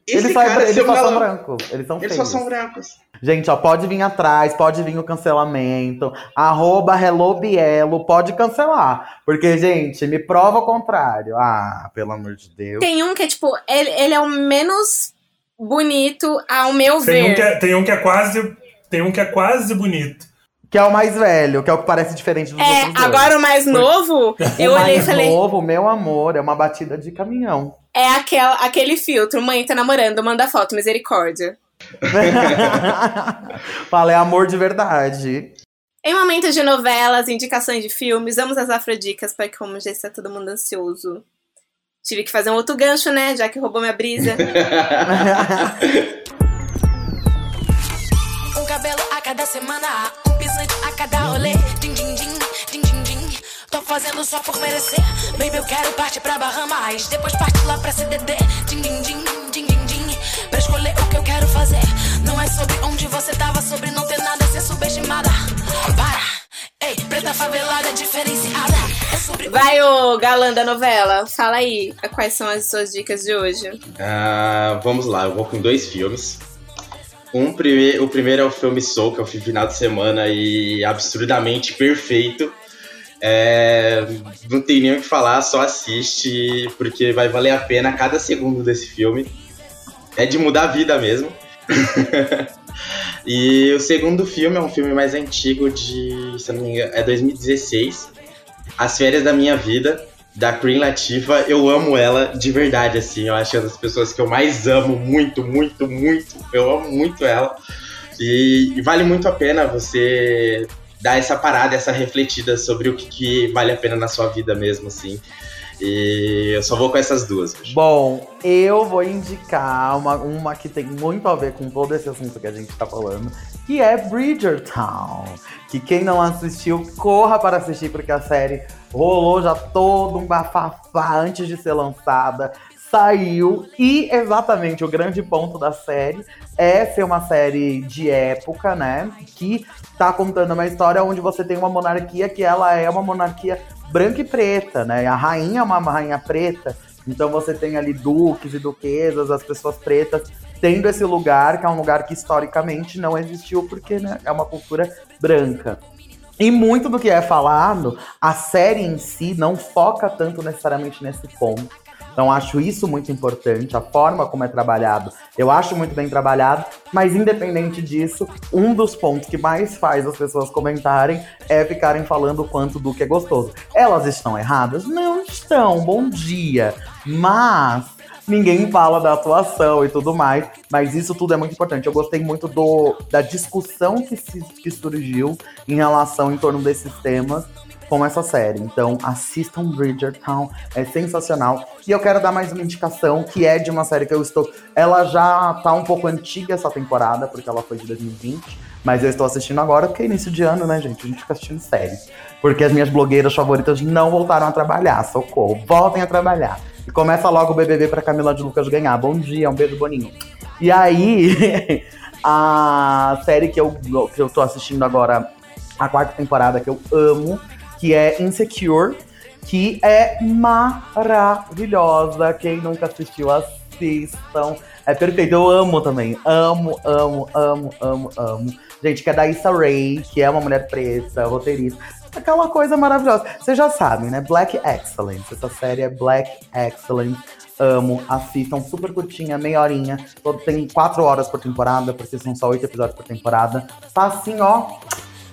esse eles, cara, eles só são brancos. Eles são Eles só são brancos. Gente, ó, pode vir atrás, pode vir o cancelamento. Arroba Hello Bielo, pode cancelar. Porque, gente, me prova o contrário. Ah, pelo amor de Deus. Tem um que é, tipo, ele, ele é o menos bonito, ao meu tem ver. Um que é, tem um que é quase. Tem um que é quase bonito. Que é o mais velho, que é o que parece diferente dos é, outros. É, agora o mais novo, eu olhei e falei. O mais novo, meu amor, é uma batida de caminhão. É aquel, aquele filtro, mãe tá namorando, manda foto, misericórdia. [laughs] Fala, é amor de verdade. Em momentos de novelas, indicações de filmes, vamos às afrodicas, para como já está todo mundo ansioso. Tive que fazer um outro gancho, né? Já que roubou minha brisa. [laughs] cada semana, um pisante a cada rolê. Din, din, din, din, din, din. Tô fazendo só por merecer. Baby, eu quero partir pra Bahamas. Depois partir lá pra CDD. Din, din, din, din, din, din. Pra escolher o que eu quero fazer. Não é sobre onde você tava, sobre não ter nada, ser subestimada. Para! Ei, preta favelada diferenciada. É sobre. Vai, ô galã da novela. Fala aí quais são as suas dicas de hoje. Ah, vamos lá, eu vou com dois filmes. Um prime o primeiro é o filme Soul, que é o final de semana e absurdamente perfeito. É, não tem nem o que falar, só assiste, porque vai valer a pena cada segundo desse filme. É de mudar a vida mesmo. [laughs] e o segundo filme é um filme mais antigo de, se não me engano, é 2016. As Férias da Minha Vida, da Queen Latifah. Eu amo ela de verdade, assim. Eu acho uma das pessoas que eu mais amo, muito, muito, muito. Eu amo muito ela. E, e vale muito a pena você dar essa parada, essa refletida sobre o que, que vale a pena na sua vida mesmo, assim. E eu só vou com essas duas. Bom, eu vou indicar uma, uma que tem muito a ver com todo esse assunto que a gente tá falando, que é Bridgertown. Que quem não assistiu, corra para assistir, porque a série rolou já todo um bafafá antes de ser lançada saiu e exatamente o grande ponto da série é ser uma série de época, né? Que tá contando uma história onde você tem uma monarquia que ela é uma monarquia branca e preta, né? A rainha é uma rainha preta, então você tem ali duques e duquesas, as pessoas pretas tendo esse lugar, que é um lugar que historicamente não existiu porque né, é uma cultura branca. E muito do que é falado, a série em si não foca tanto necessariamente nesse ponto. Então acho isso muito importante, a forma como é trabalhado, eu acho muito bem trabalhado, mas independente disso, um dos pontos que mais faz as pessoas comentarem é ficarem falando o quanto do que é gostoso. Elas estão erradas? Não estão, bom dia. Mas ninguém fala da atuação e tudo mais, mas isso tudo é muito importante. Eu gostei muito do, da discussão que, se, que surgiu em relação em torno desses temas com essa série. Então, assistam Bridgertown, é sensacional. E eu quero dar mais uma indicação, que é de uma série que eu estou. Ela já tá um pouco antiga essa temporada, porque ela foi de 2020. Mas eu estou assistindo agora, porque é início de ano, né, gente? A gente fica assistindo série. Porque as minhas blogueiras favoritas não voltaram a trabalhar, socorro. Voltem a trabalhar. E começa logo o BBB pra Camila de Lucas ganhar. Bom dia, um beijo boninho. E aí, [laughs] a série que eu, que eu tô assistindo agora, a quarta temporada, que eu amo, que é Insecure, que é maravilhosa. Quem nunca assistiu, assistam. É perfeito, eu amo também. Amo, amo, amo, amo, amo. Gente, que é da Issa Rae, que é uma mulher preta, roteirista. Aquela coisa maravilhosa. Vocês já sabem, né? Black Excellence. Essa série é Black Excellence. Amo, assistam, super curtinha, meia horinha. Tem quatro horas por temporada, porque são só oito episódios por temporada. Tá assim, ó,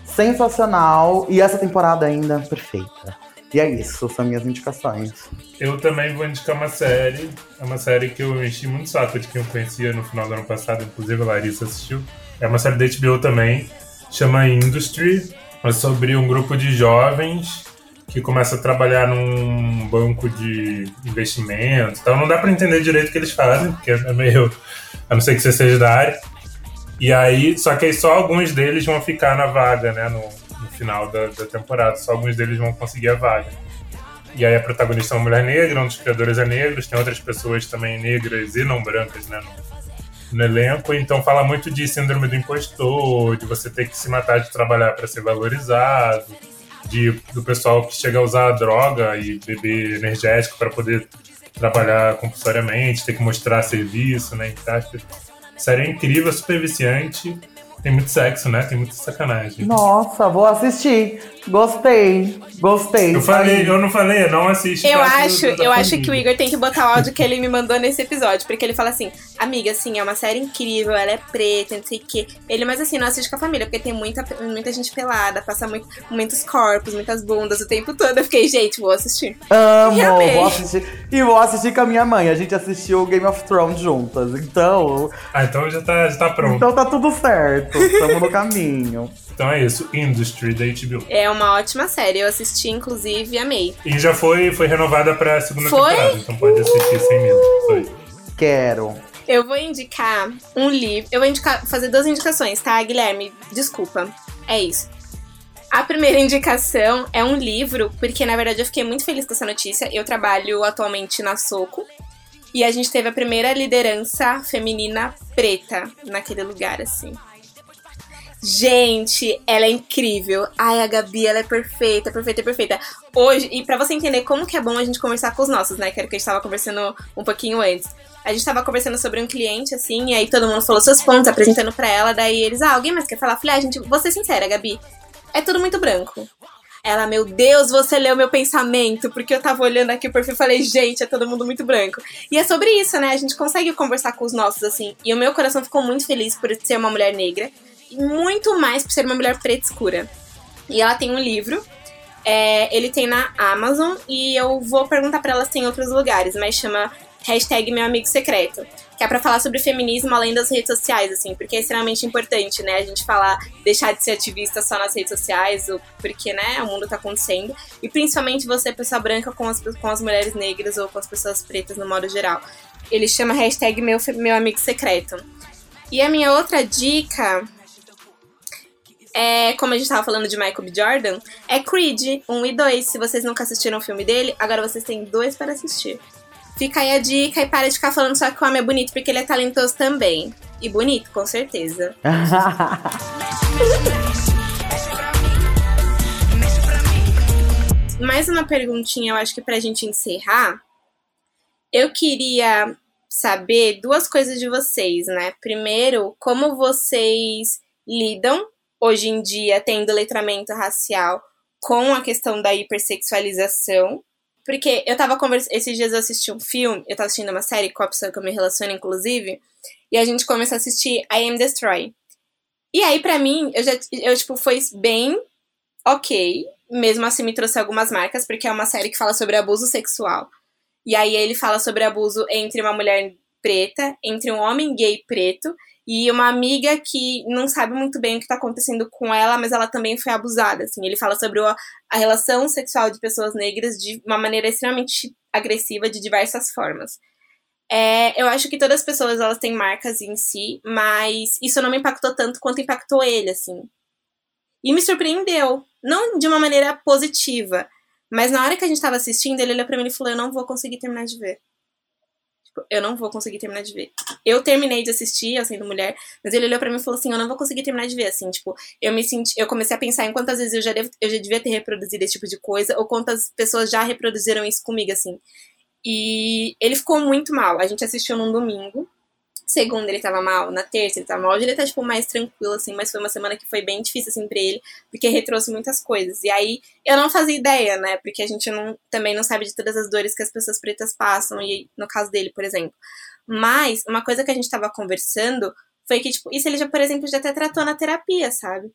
sensacional. E essa temporada ainda perfeita. E é isso, são minhas indicações. Eu também vou indicar uma série. É uma série que eu enchi muito saco de quem eu conhecia no final do ano passado, inclusive a Larissa assistiu. É uma série da HBO também, chama Industry. É sobre um grupo de jovens que começa a trabalhar num banco de investimento. Então não dá para entender direito o que eles fazem, porque é meio. A não ser que você seja da área. E aí, só que aí só alguns deles vão ficar na vaga, né? No, no final da, da, temporada. Só alguns deles vão conseguir a vaga. E aí a protagonista é uma mulher negra, um dos criadores é negro, tem outras pessoas também negras e não brancas, né? No, no elenco, então fala muito de síndrome do impostor, de você ter que se matar de trabalhar para ser valorizado, de, do pessoal que chega a usar droga e beber energético para poder trabalhar compulsoriamente, ter que mostrar serviço, né? Então, acho que a série é incrível, super viciante. Tem muito sexo, né? Tem muita sacanagem. Nossa, vou assistir. Gostei. Gostei. Eu falei, eu não falei, não assisto. Eu acho, eu acho que o Igor tem que botar o áudio que ele me mandou nesse episódio, porque ele fala assim: "Amiga, assim, é uma série incrível, ela é preta, não sei o quê". Ele, mas assim, não assiste com a família, porque tem muita, muita gente pelada, passa muito, muitos corpos, muitas bundas o tempo todo. Eu fiquei, gente, vou assistir. Amo, vou assistir. E vou assistir com a minha mãe. A gente assistiu Game of Thrones juntas. Então. Ah, então já tá, já tá pronto. Então tá tudo certo. Estamos no caminho. Então é isso, Industry da HBO. É uma ótima série, eu assisti inclusive e amei. E já foi, foi renovada pra segunda foi? temporada, então pode assistir sem medo. Foi. Quero. Eu vou indicar um livro. Eu vou indicar, fazer duas indicações, tá, Guilherme? Desculpa. É isso. A primeira [laughs] indicação é um livro, porque na verdade eu fiquei muito feliz com essa notícia. Eu trabalho atualmente na Soco. E a gente teve a primeira liderança feminina preta naquele lugar, assim. Gente, ela é incrível. Ai, a Gabi, ela é perfeita, perfeita, perfeita. Hoje, e para você entender como que é bom a gente conversar com os nossos, né? Que era o que a gente tava conversando um pouquinho antes. A gente tava conversando sobre um cliente, assim, e aí todo mundo falou seus pontos, apresentando pra ela. Daí eles, ah, alguém mais quer falar? Eu falei, ah, gente, vou ser sincera, Gabi. É tudo muito branco. Ela, meu Deus, você leu meu pensamento, porque eu tava olhando aqui o perfil e falei, gente, é todo mundo muito branco. E é sobre isso, né? A gente consegue conversar com os nossos, assim. E o meu coração ficou muito feliz por ser uma mulher negra muito mais por ser uma mulher preta escura. E ela tem um livro, é, ele tem na Amazon, e eu vou perguntar para ela se tem em outros lugares, mas chama hashtag Meu Amigo Secreto. Que é pra falar sobre feminismo além das redes sociais, assim, porque é extremamente importante, né? A gente falar, deixar de ser ativista só nas redes sociais, porque, né, o mundo tá acontecendo. E principalmente você, pessoa branca, com as, com as mulheres negras ou com as pessoas pretas no modo geral. Ele chama hashtag Meu, meu Amigo Secreto. E a minha outra dica é, como a gente tava falando de Michael B. Jordan, é Creed 1 e 2. Se vocês nunca assistiram o filme dele, agora vocês têm dois para assistir. Fica aí a dica e para de ficar falando só que o homem é bonito, porque ele é talentoso também. E bonito, com certeza. [laughs] Mais uma perguntinha, eu acho que pra gente encerrar. Eu queria saber duas coisas de vocês, né? Primeiro, como vocês lidam hoje em dia tendo letramento racial com a questão da hipersexualização. Porque eu tava conversando. Esses dias eu assisti um filme, eu tava assistindo uma série com a pessoa que eu me relaciono, inclusive, e a gente começou a assistir I Am Destroy. E aí, para mim, eu já, eu, tipo, foi bem ok. Mesmo assim, me trouxe algumas marcas, porque é uma série que fala sobre abuso sexual. E aí ele fala sobre abuso entre uma mulher preta, entre um homem gay preto e uma amiga que não sabe muito bem o que está acontecendo com ela, mas ela também foi abusada. Assim, ele fala sobre a, a relação sexual de pessoas negras de uma maneira extremamente agressiva de diversas formas. É, eu acho que todas as pessoas elas têm marcas em si, mas isso não me impactou tanto quanto impactou ele, assim. E me surpreendeu. Não de uma maneira positiva, mas na hora que a gente tava assistindo, ele olhou pra mim e falou: Eu não vou conseguir terminar de ver. Eu não vou conseguir terminar de ver. Eu terminei de assistir, assim, do Mulher, mas ele olhou pra mim e falou assim: Eu não vou conseguir terminar de ver, assim, tipo, eu me senti. Eu comecei a pensar em quantas vezes eu já, devo, eu já devia ter reproduzido esse tipo de coisa, ou quantas pessoas já reproduziram isso comigo, assim. E ele ficou muito mal. A gente assistiu num domingo. Segunda ele tava mal, na terça ele tava mal. Hoje ele tá, tipo, mais tranquilo, assim, mas foi uma semana que foi bem difícil, assim, pra ele, porque retrouxe muitas coisas. E aí, eu não fazia ideia, né, porque a gente não, também não sabe de todas as dores que as pessoas pretas passam, e no caso dele, por exemplo. Mas, uma coisa que a gente tava conversando foi que, tipo, isso ele já, por exemplo, já até tratou na terapia, sabe?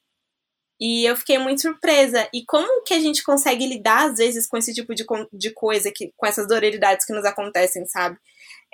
E eu fiquei muito surpresa. E como que a gente consegue lidar, às vezes, com esse tipo de, de coisa, que, com essas dororidades que nos acontecem, sabe?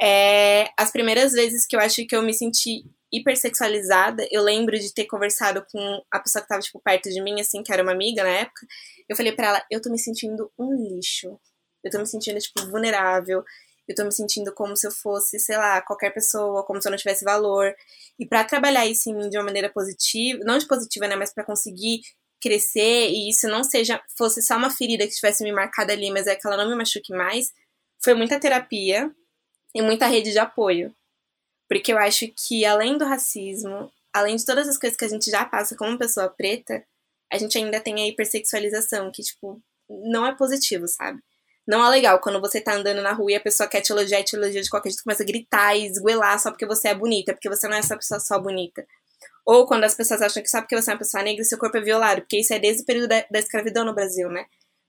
É, as primeiras vezes que eu acho que eu me senti hipersexualizada, eu lembro de ter conversado com a pessoa que tava, tipo, perto de mim, assim, que era uma amiga na época. Eu falei para ela, eu tô me sentindo um lixo. Eu tô me sentindo, tipo, vulnerável. Eu tô me sentindo como se eu fosse, sei lá, qualquer pessoa, como se eu não tivesse valor. E para trabalhar isso em mim de uma maneira positiva, não de positiva, né, mas para conseguir crescer e isso não seja fosse só uma ferida que tivesse me marcado ali, mas é que ela não me machuque mais, foi muita terapia e muita rede de apoio. Porque eu acho que além do racismo, além de todas as coisas que a gente já passa como pessoa preta, a gente ainda tem a hipersexualização, que tipo, não é positivo, sabe? Não é legal quando você tá andando na rua e a pessoa quer te elogiar te elogia de qualquer jeito, começa a gritar e esguelar só porque você é bonita, porque você não é essa pessoa só bonita. Ou quando as pessoas acham que só porque você é uma pessoa negra, seu corpo é violado, porque isso é desde o período da, da escravidão no Brasil, né?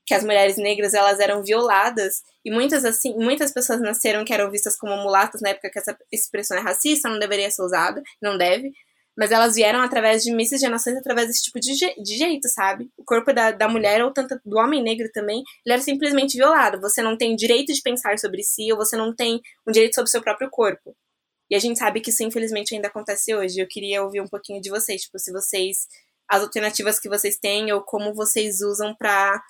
Que as mulheres negras, elas eram violadas, e muitas assim, muitas pessoas nasceram que eram vistas como mulatas na época que essa expressão é racista, não deveria ser usada, não deve mas elas vieram através de miscigenações, através desse tipo de, je de jeito, sabe? O corpo da, da mulher, ou tanto do homem negro também, ele era simplesmente violado. Você não tem direito de pensar sobre si, ou você não tem um direito sobre o seu próprio corpo. E a gente sabe que isso, infelizmente, ainda acontece hoje. Eu queria ouvir um pouquinho de vocês, tipo, se vocês. as alternativas que vocês têm, ou como vocês usam para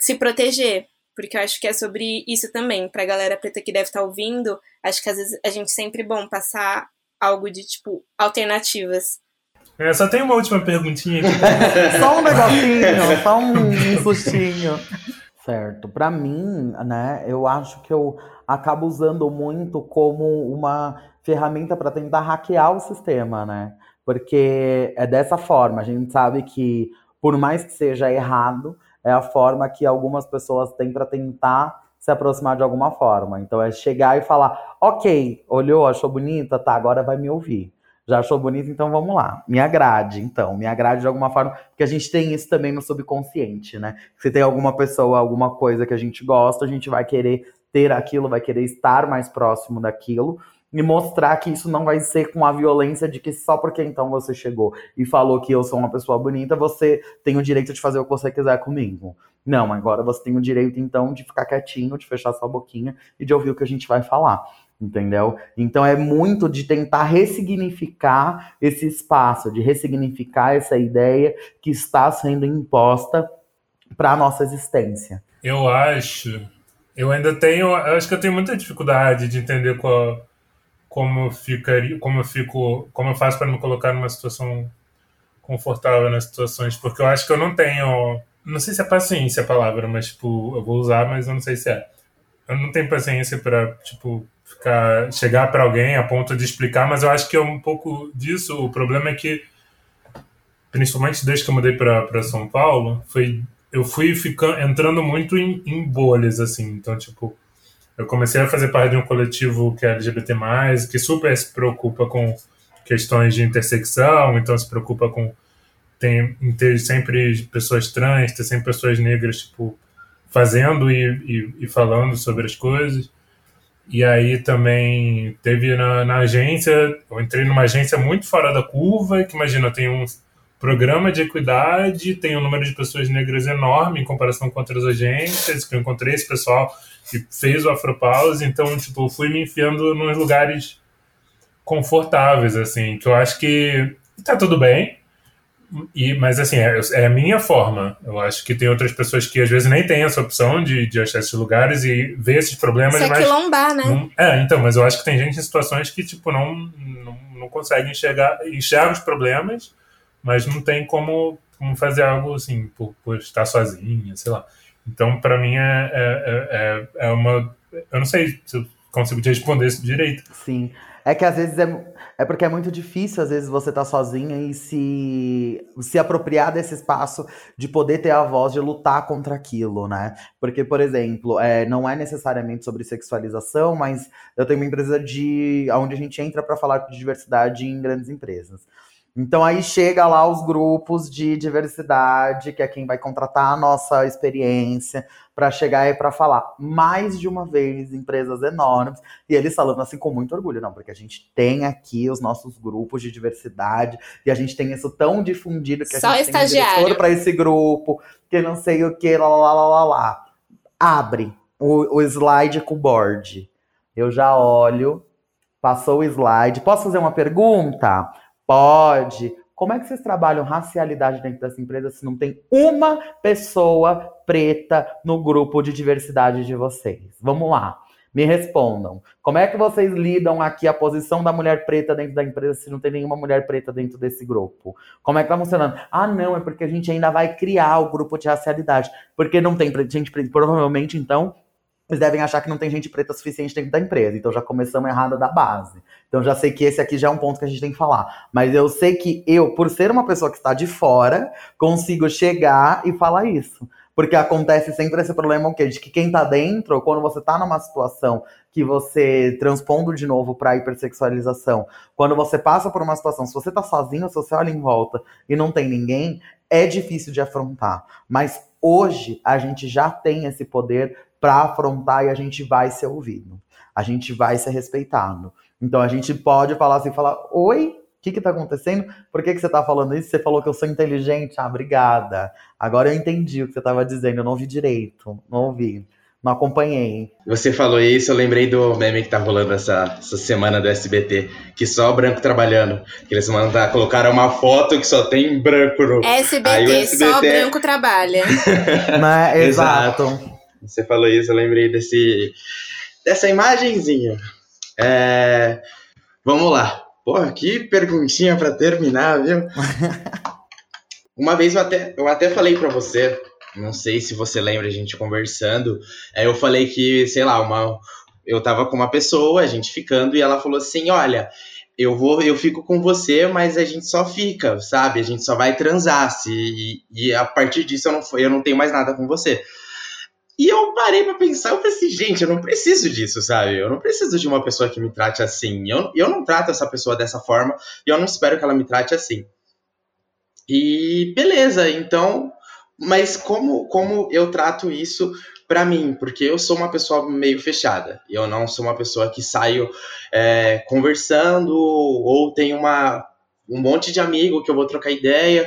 se proteger. Porque eu acho que é sobre isso também. Pra galera preta que deve estar tá ouvindo, acho que às vezes a gente sempre é bom passar algo de, tipo, alternativas. É, só tem uma última perguntinha aqui. [laughs] só um negocinho, só um sustinho. Certo. Para mim, né, eu acho que eu acabo usando muito como uma ferramenta para tentar hackear o sistema, né? Porque é dessa forma, a gente sabe que por mais que seja errado, é a forma que algumas pessoas têm para tentar se aproximar de alguma forma. Então é chegar e falar, ok, olhou, achou bonita, tá, agora vai me ouvir. Já achou bonita, então vamos lá. Me agrade, então, me agrade de alguma forma, porque a gente tem isso também no subconsciente, né? Se tem alguma pessoa, alguma coisa que a gente gosta, a gente vai querer ter aquilo, vai querer estar mais próximo daquilo e mostrar que isso não vai ser com a violência de que só porque então você chegou e falou que eu sou uma pessoa bonita, você tem o direito de fazer o que você quiser comigo. Não, agora você tem o direito então de ficar quietinho, de fechar sua boquinha e de ouvir o que a gente vai falar. Entendeu? Então é muito de tentar ressignificar esse espaço, de ressignificar essa ideia que está sendo imposta para a nossa existência. Eu acho, eu ainda tenho, eu acho que eu tenho muita dificuldade de entender qual, como ficaria, como eu fico, como eu faço para me colocar numa situação confortável nas situações, porque eu acho que eu não tenho, não sei se é paciência a palavra, mas tipo, eu vou usar, mas eu não sei se é. Eu não tenho paciência para tipo ficar chegar para alguém a ponto de explicar, mas eu acho que é um pouco disso. O problema é que principalmente desde que eu mudei para São Paulo, foi eu fui ficando entrando muito em, em bolhas assim, então tipo eu comecei a fazer parte de um coletivo que é LGBT+, que super se preocupa com questões de intersecção, então se preocupa com tem, ter sempre pessoas trans, ter sempre pessoas negras, tipo, fazendo e, e, e falando sobre as coisas. E aí também teve na, na, agência, eu entrei numa agência muito fora da curva, que imagina, tem um programa de equidade, tem um número de pessoas negras enorme em comparação com outras agências, que eu encontrei esse pessoal que fez o Afropause, então, tipo, fui me enfiando nos lugares confortáveis, assim, que eu acho que tá tudo bem, e, mas assim, é, é, a minha forma. Eu acho que tem outras pessoas que às vezes nem têm essa opção de, de achar esses lugares e ver esses problemas. Isso é mas quilombar, né? Não, é, então, mas eu acho que tem gente em situações que, tipo, não, não, não consegue enxergar, enxerga os problemas, mas não tem como como fazer algo assim, por, por estar sozinha, sei lá. Então, para mim, é, é, é, é, uma. Eu não sei se eu consigo te responder isso direito. Sim. É que às vezes é, é porque é muito difícil, às vezes, você tá sozinha e se, se apropriar desse espaço de poder ter a voz de lutar contra aquilo, né? Porque, por exemplo, é, não é necessariamente sobre sexualização, mas eu tenho uma empresa de onde a gente entra para falar de diversidade em grandes empresas. Então aí chega lá os grupos de diversidade, que é quem vai contratar a nossa experiência para chegar e para falar mais de uma vez empresas enormes e eles falando assim com muito orgulho, não, porque a gente tem aqui os nossos grupos de diversidade e a gente tem isso tão difundido que a Só gente estagiário. tem um para esse grupo, que não sei o que, lá lá lá lá lá. Abre o, o slide com o board. Eu já olho, passou o slide. Posso fazer uma pergunta? Pode. Como é que vocês trabalham racialidade dentro dessa empresa se não tem uma pessoa preta no grupo de diversidade de vocês? Vamos lá. Me respondam. Como é que vocês lidam aqui a posição da mulher preta dentro da empresa se não tem nenhuma mulher preta dentro desse grupo? Como é que tá funcionando? Ah, não, é porque a gente ainda vai criar o grupo de racialidade. Porque não tem gente preta. Provavelmente, então, eles devem achar que não tem gente preta suficiente dentro da empresa. Então já começamos errada da base. Então já sei que esse aqui já é um ponto que a gente tem que falar. Mas eu sei que eu, por ser uma pessoa que está de fora, consigo chegar e falar isso. Porque acontece sempre esse problema o quê? De que quem tá dentro, quando você tá numa situação que você transpondo de novo pra hipersexualização, quando você passa por uma situação, se você tá sozinho, se você olha em volta e não tem ninguém, é difícil de afrontar. Mas hoje a gente já tem esse poder para afrontar e a gente vai ser ouvido. A gente vai ser respeitado. Então a gente pode falar assim, falar, oi, o que está acontecendo? Por que, que você está falando isso? Você falou que eu sou inteligente. Ah, obrigada. Agora eu entendi o que você estava dizendo. Eu não ouvi direito. Não ouvi. Não acompanhei. Você falou isso, eu lembrei do meme que tá rolando essa, essa semana do SBT, que só branco trabalhando. Que eles mandaram, colocaram uma foto que só tem branco no. SBT, SBT... só branco trabalha. [laughs] Mas, exato. Você falou isso, eu lembrei desse, dessa imagenzinha. É, vamos lá. Porra, que perguntinha para terminar, viu? [laughs] Uma vez eu até, eu até falei para você, não sei se você lembra a gente conversando, é, eu falei que, sei lá, uma, eu tava com uma pessoa, a gente ficando, e ela falou assim: olha, eu vou, eu fico com você, mas a gente só fica, sabe? A gente só vai transar, se, e, e a partir disso eu não, eu não tenho mais nada com você. E eu parei para pensar, eu falei assim, gente, eu não preciso disso, sabe? Eu não preciso de uma pessoa que me trate assim. Eu, eu não trato essa pessoa dessa forma e eu não espero que ela me trate assim. E beleza, então, mas como, como eu trato isso para mim? Porque eu sou uma pessoa meio fechada. Eu não sou uma pessoa que saio é, conversando ou tenho uma, um monte de amigo que eu vou trocar ideia.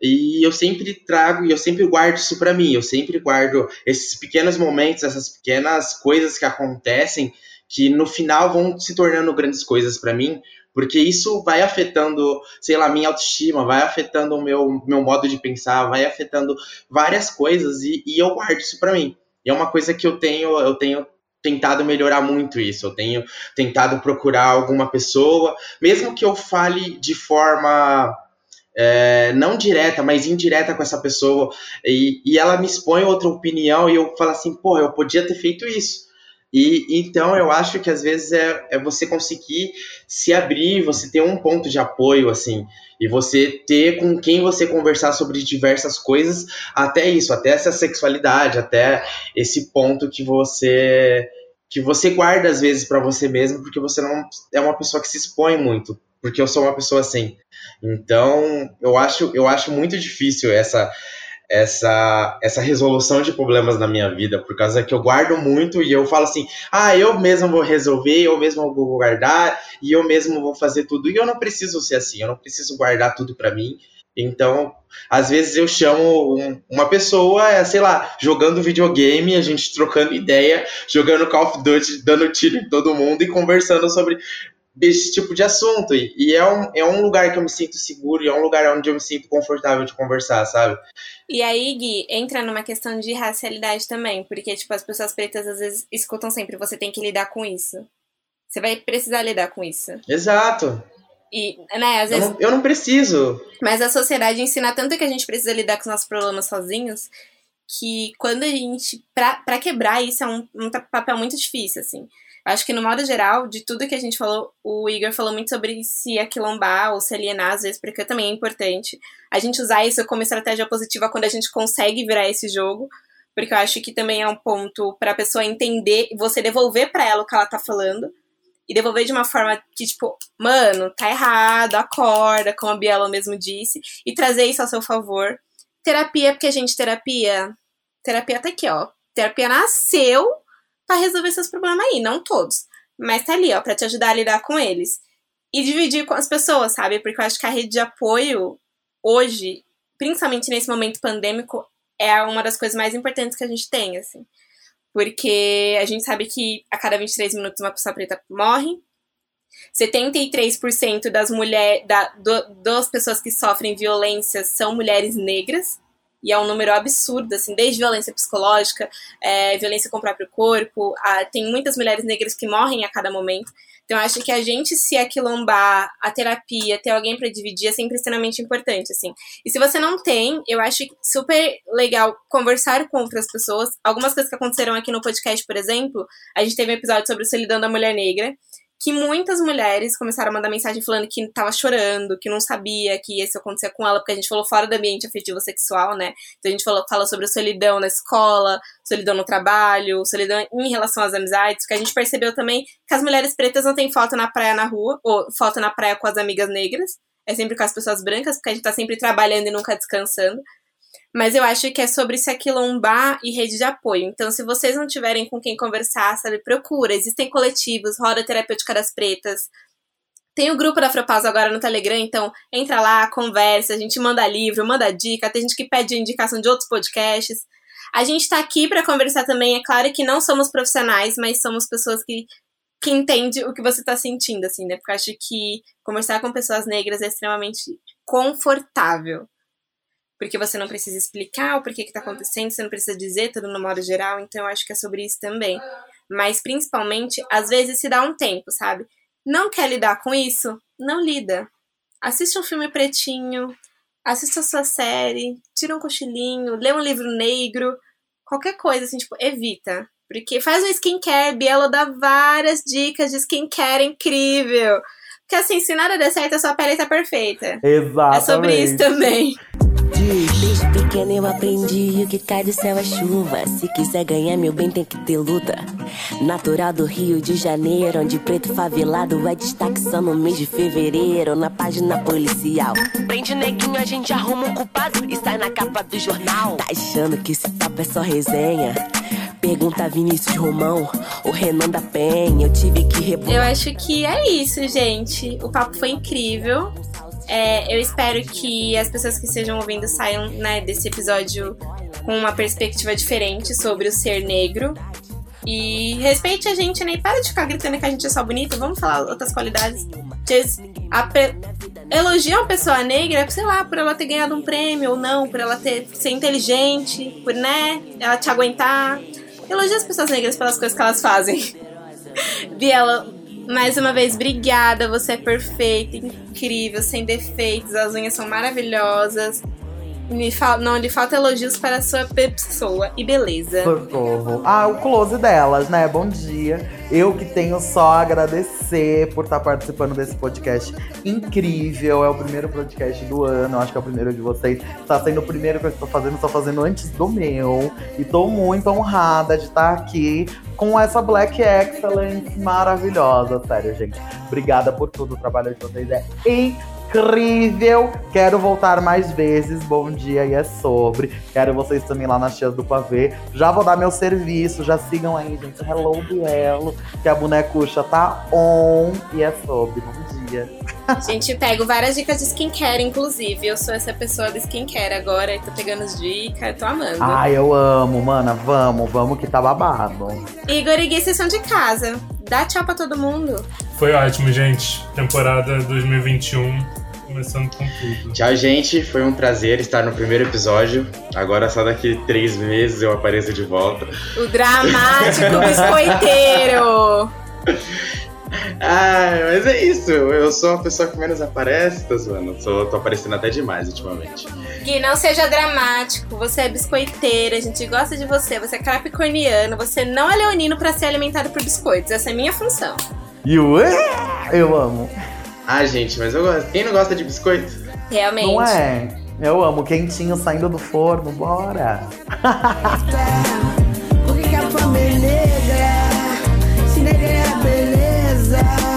E eu sempre trago e eu sempre guardo isso para mim. Eu sempre guardo esses pequenos momentos, essas pequenas coisas que acontecem que no final vão se tornando grandes coisas para mim, porque isso vai afetando, sei lá, minha autoestima, vai afetando o meu, meu modo de pensar, vai afetando várias coisas e, e eu guardo isso para mim. E é uma coisa que eu tenho, eu tenho tentado melhorar muito isso. Eu tenho tentado procurar alguma pessoa, mesmo que eu fale de forma é, não direta, mas indireta com essa pessoa, e, e ela me expõe outra opinião e eu falo assim, pô, eu podia ter feito isso. E então eu acho que às vezes é, é você conseguir se abrir, você ter um ponto de apoio, assim, e você ter com quem você conversar sobre diversas coisas, até isso, até essa sexualidade, até esse ponto que você que você guarda às vezes para você mesmo, porque você não é uma pessoa que se expõe muito, porque eu sou uma pessoa assim. Então, eu acho, eu acho muito difícil essa essa essa resolução de problemas na minha vida, por causa que eu guardo muito e eu falo assim: "Ah, eu mesmo vou resolver, eu mesmo vou guardar e eu mesmo vou fazer tudo". E eu não preciso ser assim, eu não preciso guardar tudo para mim. Então, às vezes eu chamo uma pessoa, sei lá, jogando videogame, a gente trocando ideia, jogando Call of Duty, dando tiro em todo mundo e conversando sobre desse tipo de assunto. E, e, é, um, é um lugar que eu me sinto seguro e é um lugar onde eu me sinto confortável de conversar, sabe? E aí, Gui, entra numa questão de racialidade também, porque, tipo, as pessoas pretas às vezes escutam sempre, você tem que lidar com isso. Você vai precisar lidar com isso. Exato. E, né, às vezes. Eu não, eu não preciso. Mas a sociedade ensina tanto que a gente precisa lidar com os nossos problemas sozinhos que quando a gente. Pra, pra quebrar isso é um, um papel muito difícil, assim. Acho que no modo geral, de tudo que a gente falou, o Igor falou muito sobre se aquilombar ou se alienar, às vezes, porque também é importante a gente usar isso como estratégia positiva quando a gente consegue virar esse jogo, porque eu acho que também é um ponto para a pessoa entender e você devolver para ela o que ela tá falando. E devolver de uma forma que, tipo, mano, tá errado, acorda, como a Biela mesmo disse, e trazer isso ao seu favor. Terapia, porque, gente, terapia. Terapia tá aqui, ó. Terapia nasceu para resolver seus problemas aí, não todos. Mas tá ali, ó, pra te ajudar a lidar com eles. E dividir com as pessoas, sabe? Porque eu acho que a rede de apoio, hoje, principalmente nesse momento pandêmico, é uma das coisas mais importantes que a gente tem, assim. Porque a gente sabe que a cada 23 minutos uma pessoa preta morre. 73% das mulheres, da, das pessoas que sofrem violência são mulheres negras e é um número absurdo, assim, desde violência psicológica, é, violência com o próprio corpo, a, tem muitas mulheres negras que morrem a cada momento. Então, acho que a gente se aquilombar, a terapia, ter alguém para dividir é sempre extremamente importante, assim. E se você não tem, eu acho super legal conversar com outras pessoas. Algumas coisas que aconteceram aqui no podcast, por exemplo, a gente teve um episódio sobre o solidão da mulher negra, que muitas mulheres começaram a mandar mensagem falando que tava chorando, que não sabia que isso acontecia com ela, porque a gente falou fora do ambiente afetivo sexual, né? Então a gente falou, fala sobre solidão na escola, solidão no trabalho, solidão em relação às amizades, que a gente percebeu também que as mulheres pretas não têm foto na praia na rua, ou foto na praia com as amigas negras, é sempre com as pessoas brancas, porque a gente tá sempre trabalhando e nunca descansando. Mas eu acho que é sobre se aquilombar e rede de apoio. Então, se vocês não tiverem com quem conversar, sabe, procura. Existem coletivos, roda terapêutica das pretas. Tem o grupo da Afropausa agora no Telegram, então entra lá, conversa, a gente manda livro, manda dica, tem gente que pede indicação de outros podcasts. A gente tá aqui para conversar também, é claro que não somos profissionais, mas somos pessoas que que entende o que você tá sentindo, assim, né? Porque eu acho que conversar com pessoas negras é extremamente confortável porque você não precisa explicar o porquê que tá acontecendo, você não precisa dizer tudo no modo geral, então eu acho que é sobre isso também. Mas principalmente, às vezes se dá um tempo, sabe? Não quer lidar com isso? Não lida. Assiste um filme pretinho, assista a sua série, tira um cochilinho, lê um livro negro, qualquer coisa assim, tipo, evita. Porque faz um skincare, Bielo dá várias dicas de skincare incrível. Porque assim, se nada der certo, a sua pele tá perfeita. Exatamente. É sobre isso também. Desde pequeno eu aprendi o que cai do céu é chuva. Se quiser ganhar meu bem, tem que ter luta. Natural do Rio de Janeiro, onde preto favelado é destaque só no mês de fevereiro, na página policial. Prende neguinho, a gente arruma um culpado e sai na capa do jornal. Tá achando que esse papo é só resenha? Pergunta Vinícius Romão, o Renan da Penha, eu tive que rebolar. Eu acho que é isso, gente. O papo foi incrível. É, eu espero que as pessoas que estejam ouvindo saiam né, desse episódio com uma perspectiva diferente sobre o ser negro. E respeite a gente, né? E para de ficar gritando que a gente é só bonito. Vamos falar outras qualidades. Pe... Elogia uma pessoa negra, sei lá, por ela ter ganhado um prêmio ou não, por ela ter ser inteligente, por, né, ela te aguentar. Elogia as pessoas negras pelas coisas que elas fazem. [laughs] Biela, mais uma vez, obrigada. Você é perfeita, incrível, sem defeitos. As unhas são maravilhosas. Não lhe falta elogios para a sua pessoa e beleza. Socorro. Ah, o close delas, né? Bom dia. Eu que tenho só a agradecer por estar participando desse podcast incrível. É o primeiro podcast do ano, acho que é o primeiro de vocês. Está sendo o primeiro que eu estou fazendo, estou fazendo antes do meu. E estou muito honrada de estar aqui com essa Black Excellence maravilhosa. Sério, gente. Obrigada por tudo. O trabalho de vocês é incrível incrível. Quero voltar mais vezes. Bom dia e é sobre. Quero vocês também lá nas Tias do Pavê. Já vou dar meu serviço. Já sigam aí, gente. Hello Bielo. Que a bonecucha tá on e é sobre. Bom dia. [laughs] Gente, pego várias dicas de skincare, inclusive. Eu sou essa pessoa do skincare agora. E tô pegando as dicas. Tô amando. Ai, eu amo, mana. Vamos, vamos que tá babado. Igor e Gui, vocês são de casa. Dá tchau pra todo mundo. Foi ótimo, gente. Temporada 2021 começando com tudo. Tchau, gente. Foi um prazer estar no primeiro episódio. Agora, só daqui três meses eu apareço de volta. O dramático [laughs] biscoiteiro! [laughs] Ah, mas é isso. Eu sou a pessoa que menos aparece, tô zoando. Sou, tô aparecendo até demais ultimamente. Gui, não seja dramático. Você é biscoiteira, a gente gosta de você. Você é capricorniano, você não é leonino para ser alimentado por biscoitos. Essa é a minha função. E o eu amo. Ah, gente, mas eu gosto. Quem não gosta de biscoito? Realmente. Não é? Eu amo quentinho saindo do forno, bora! [laughs] desire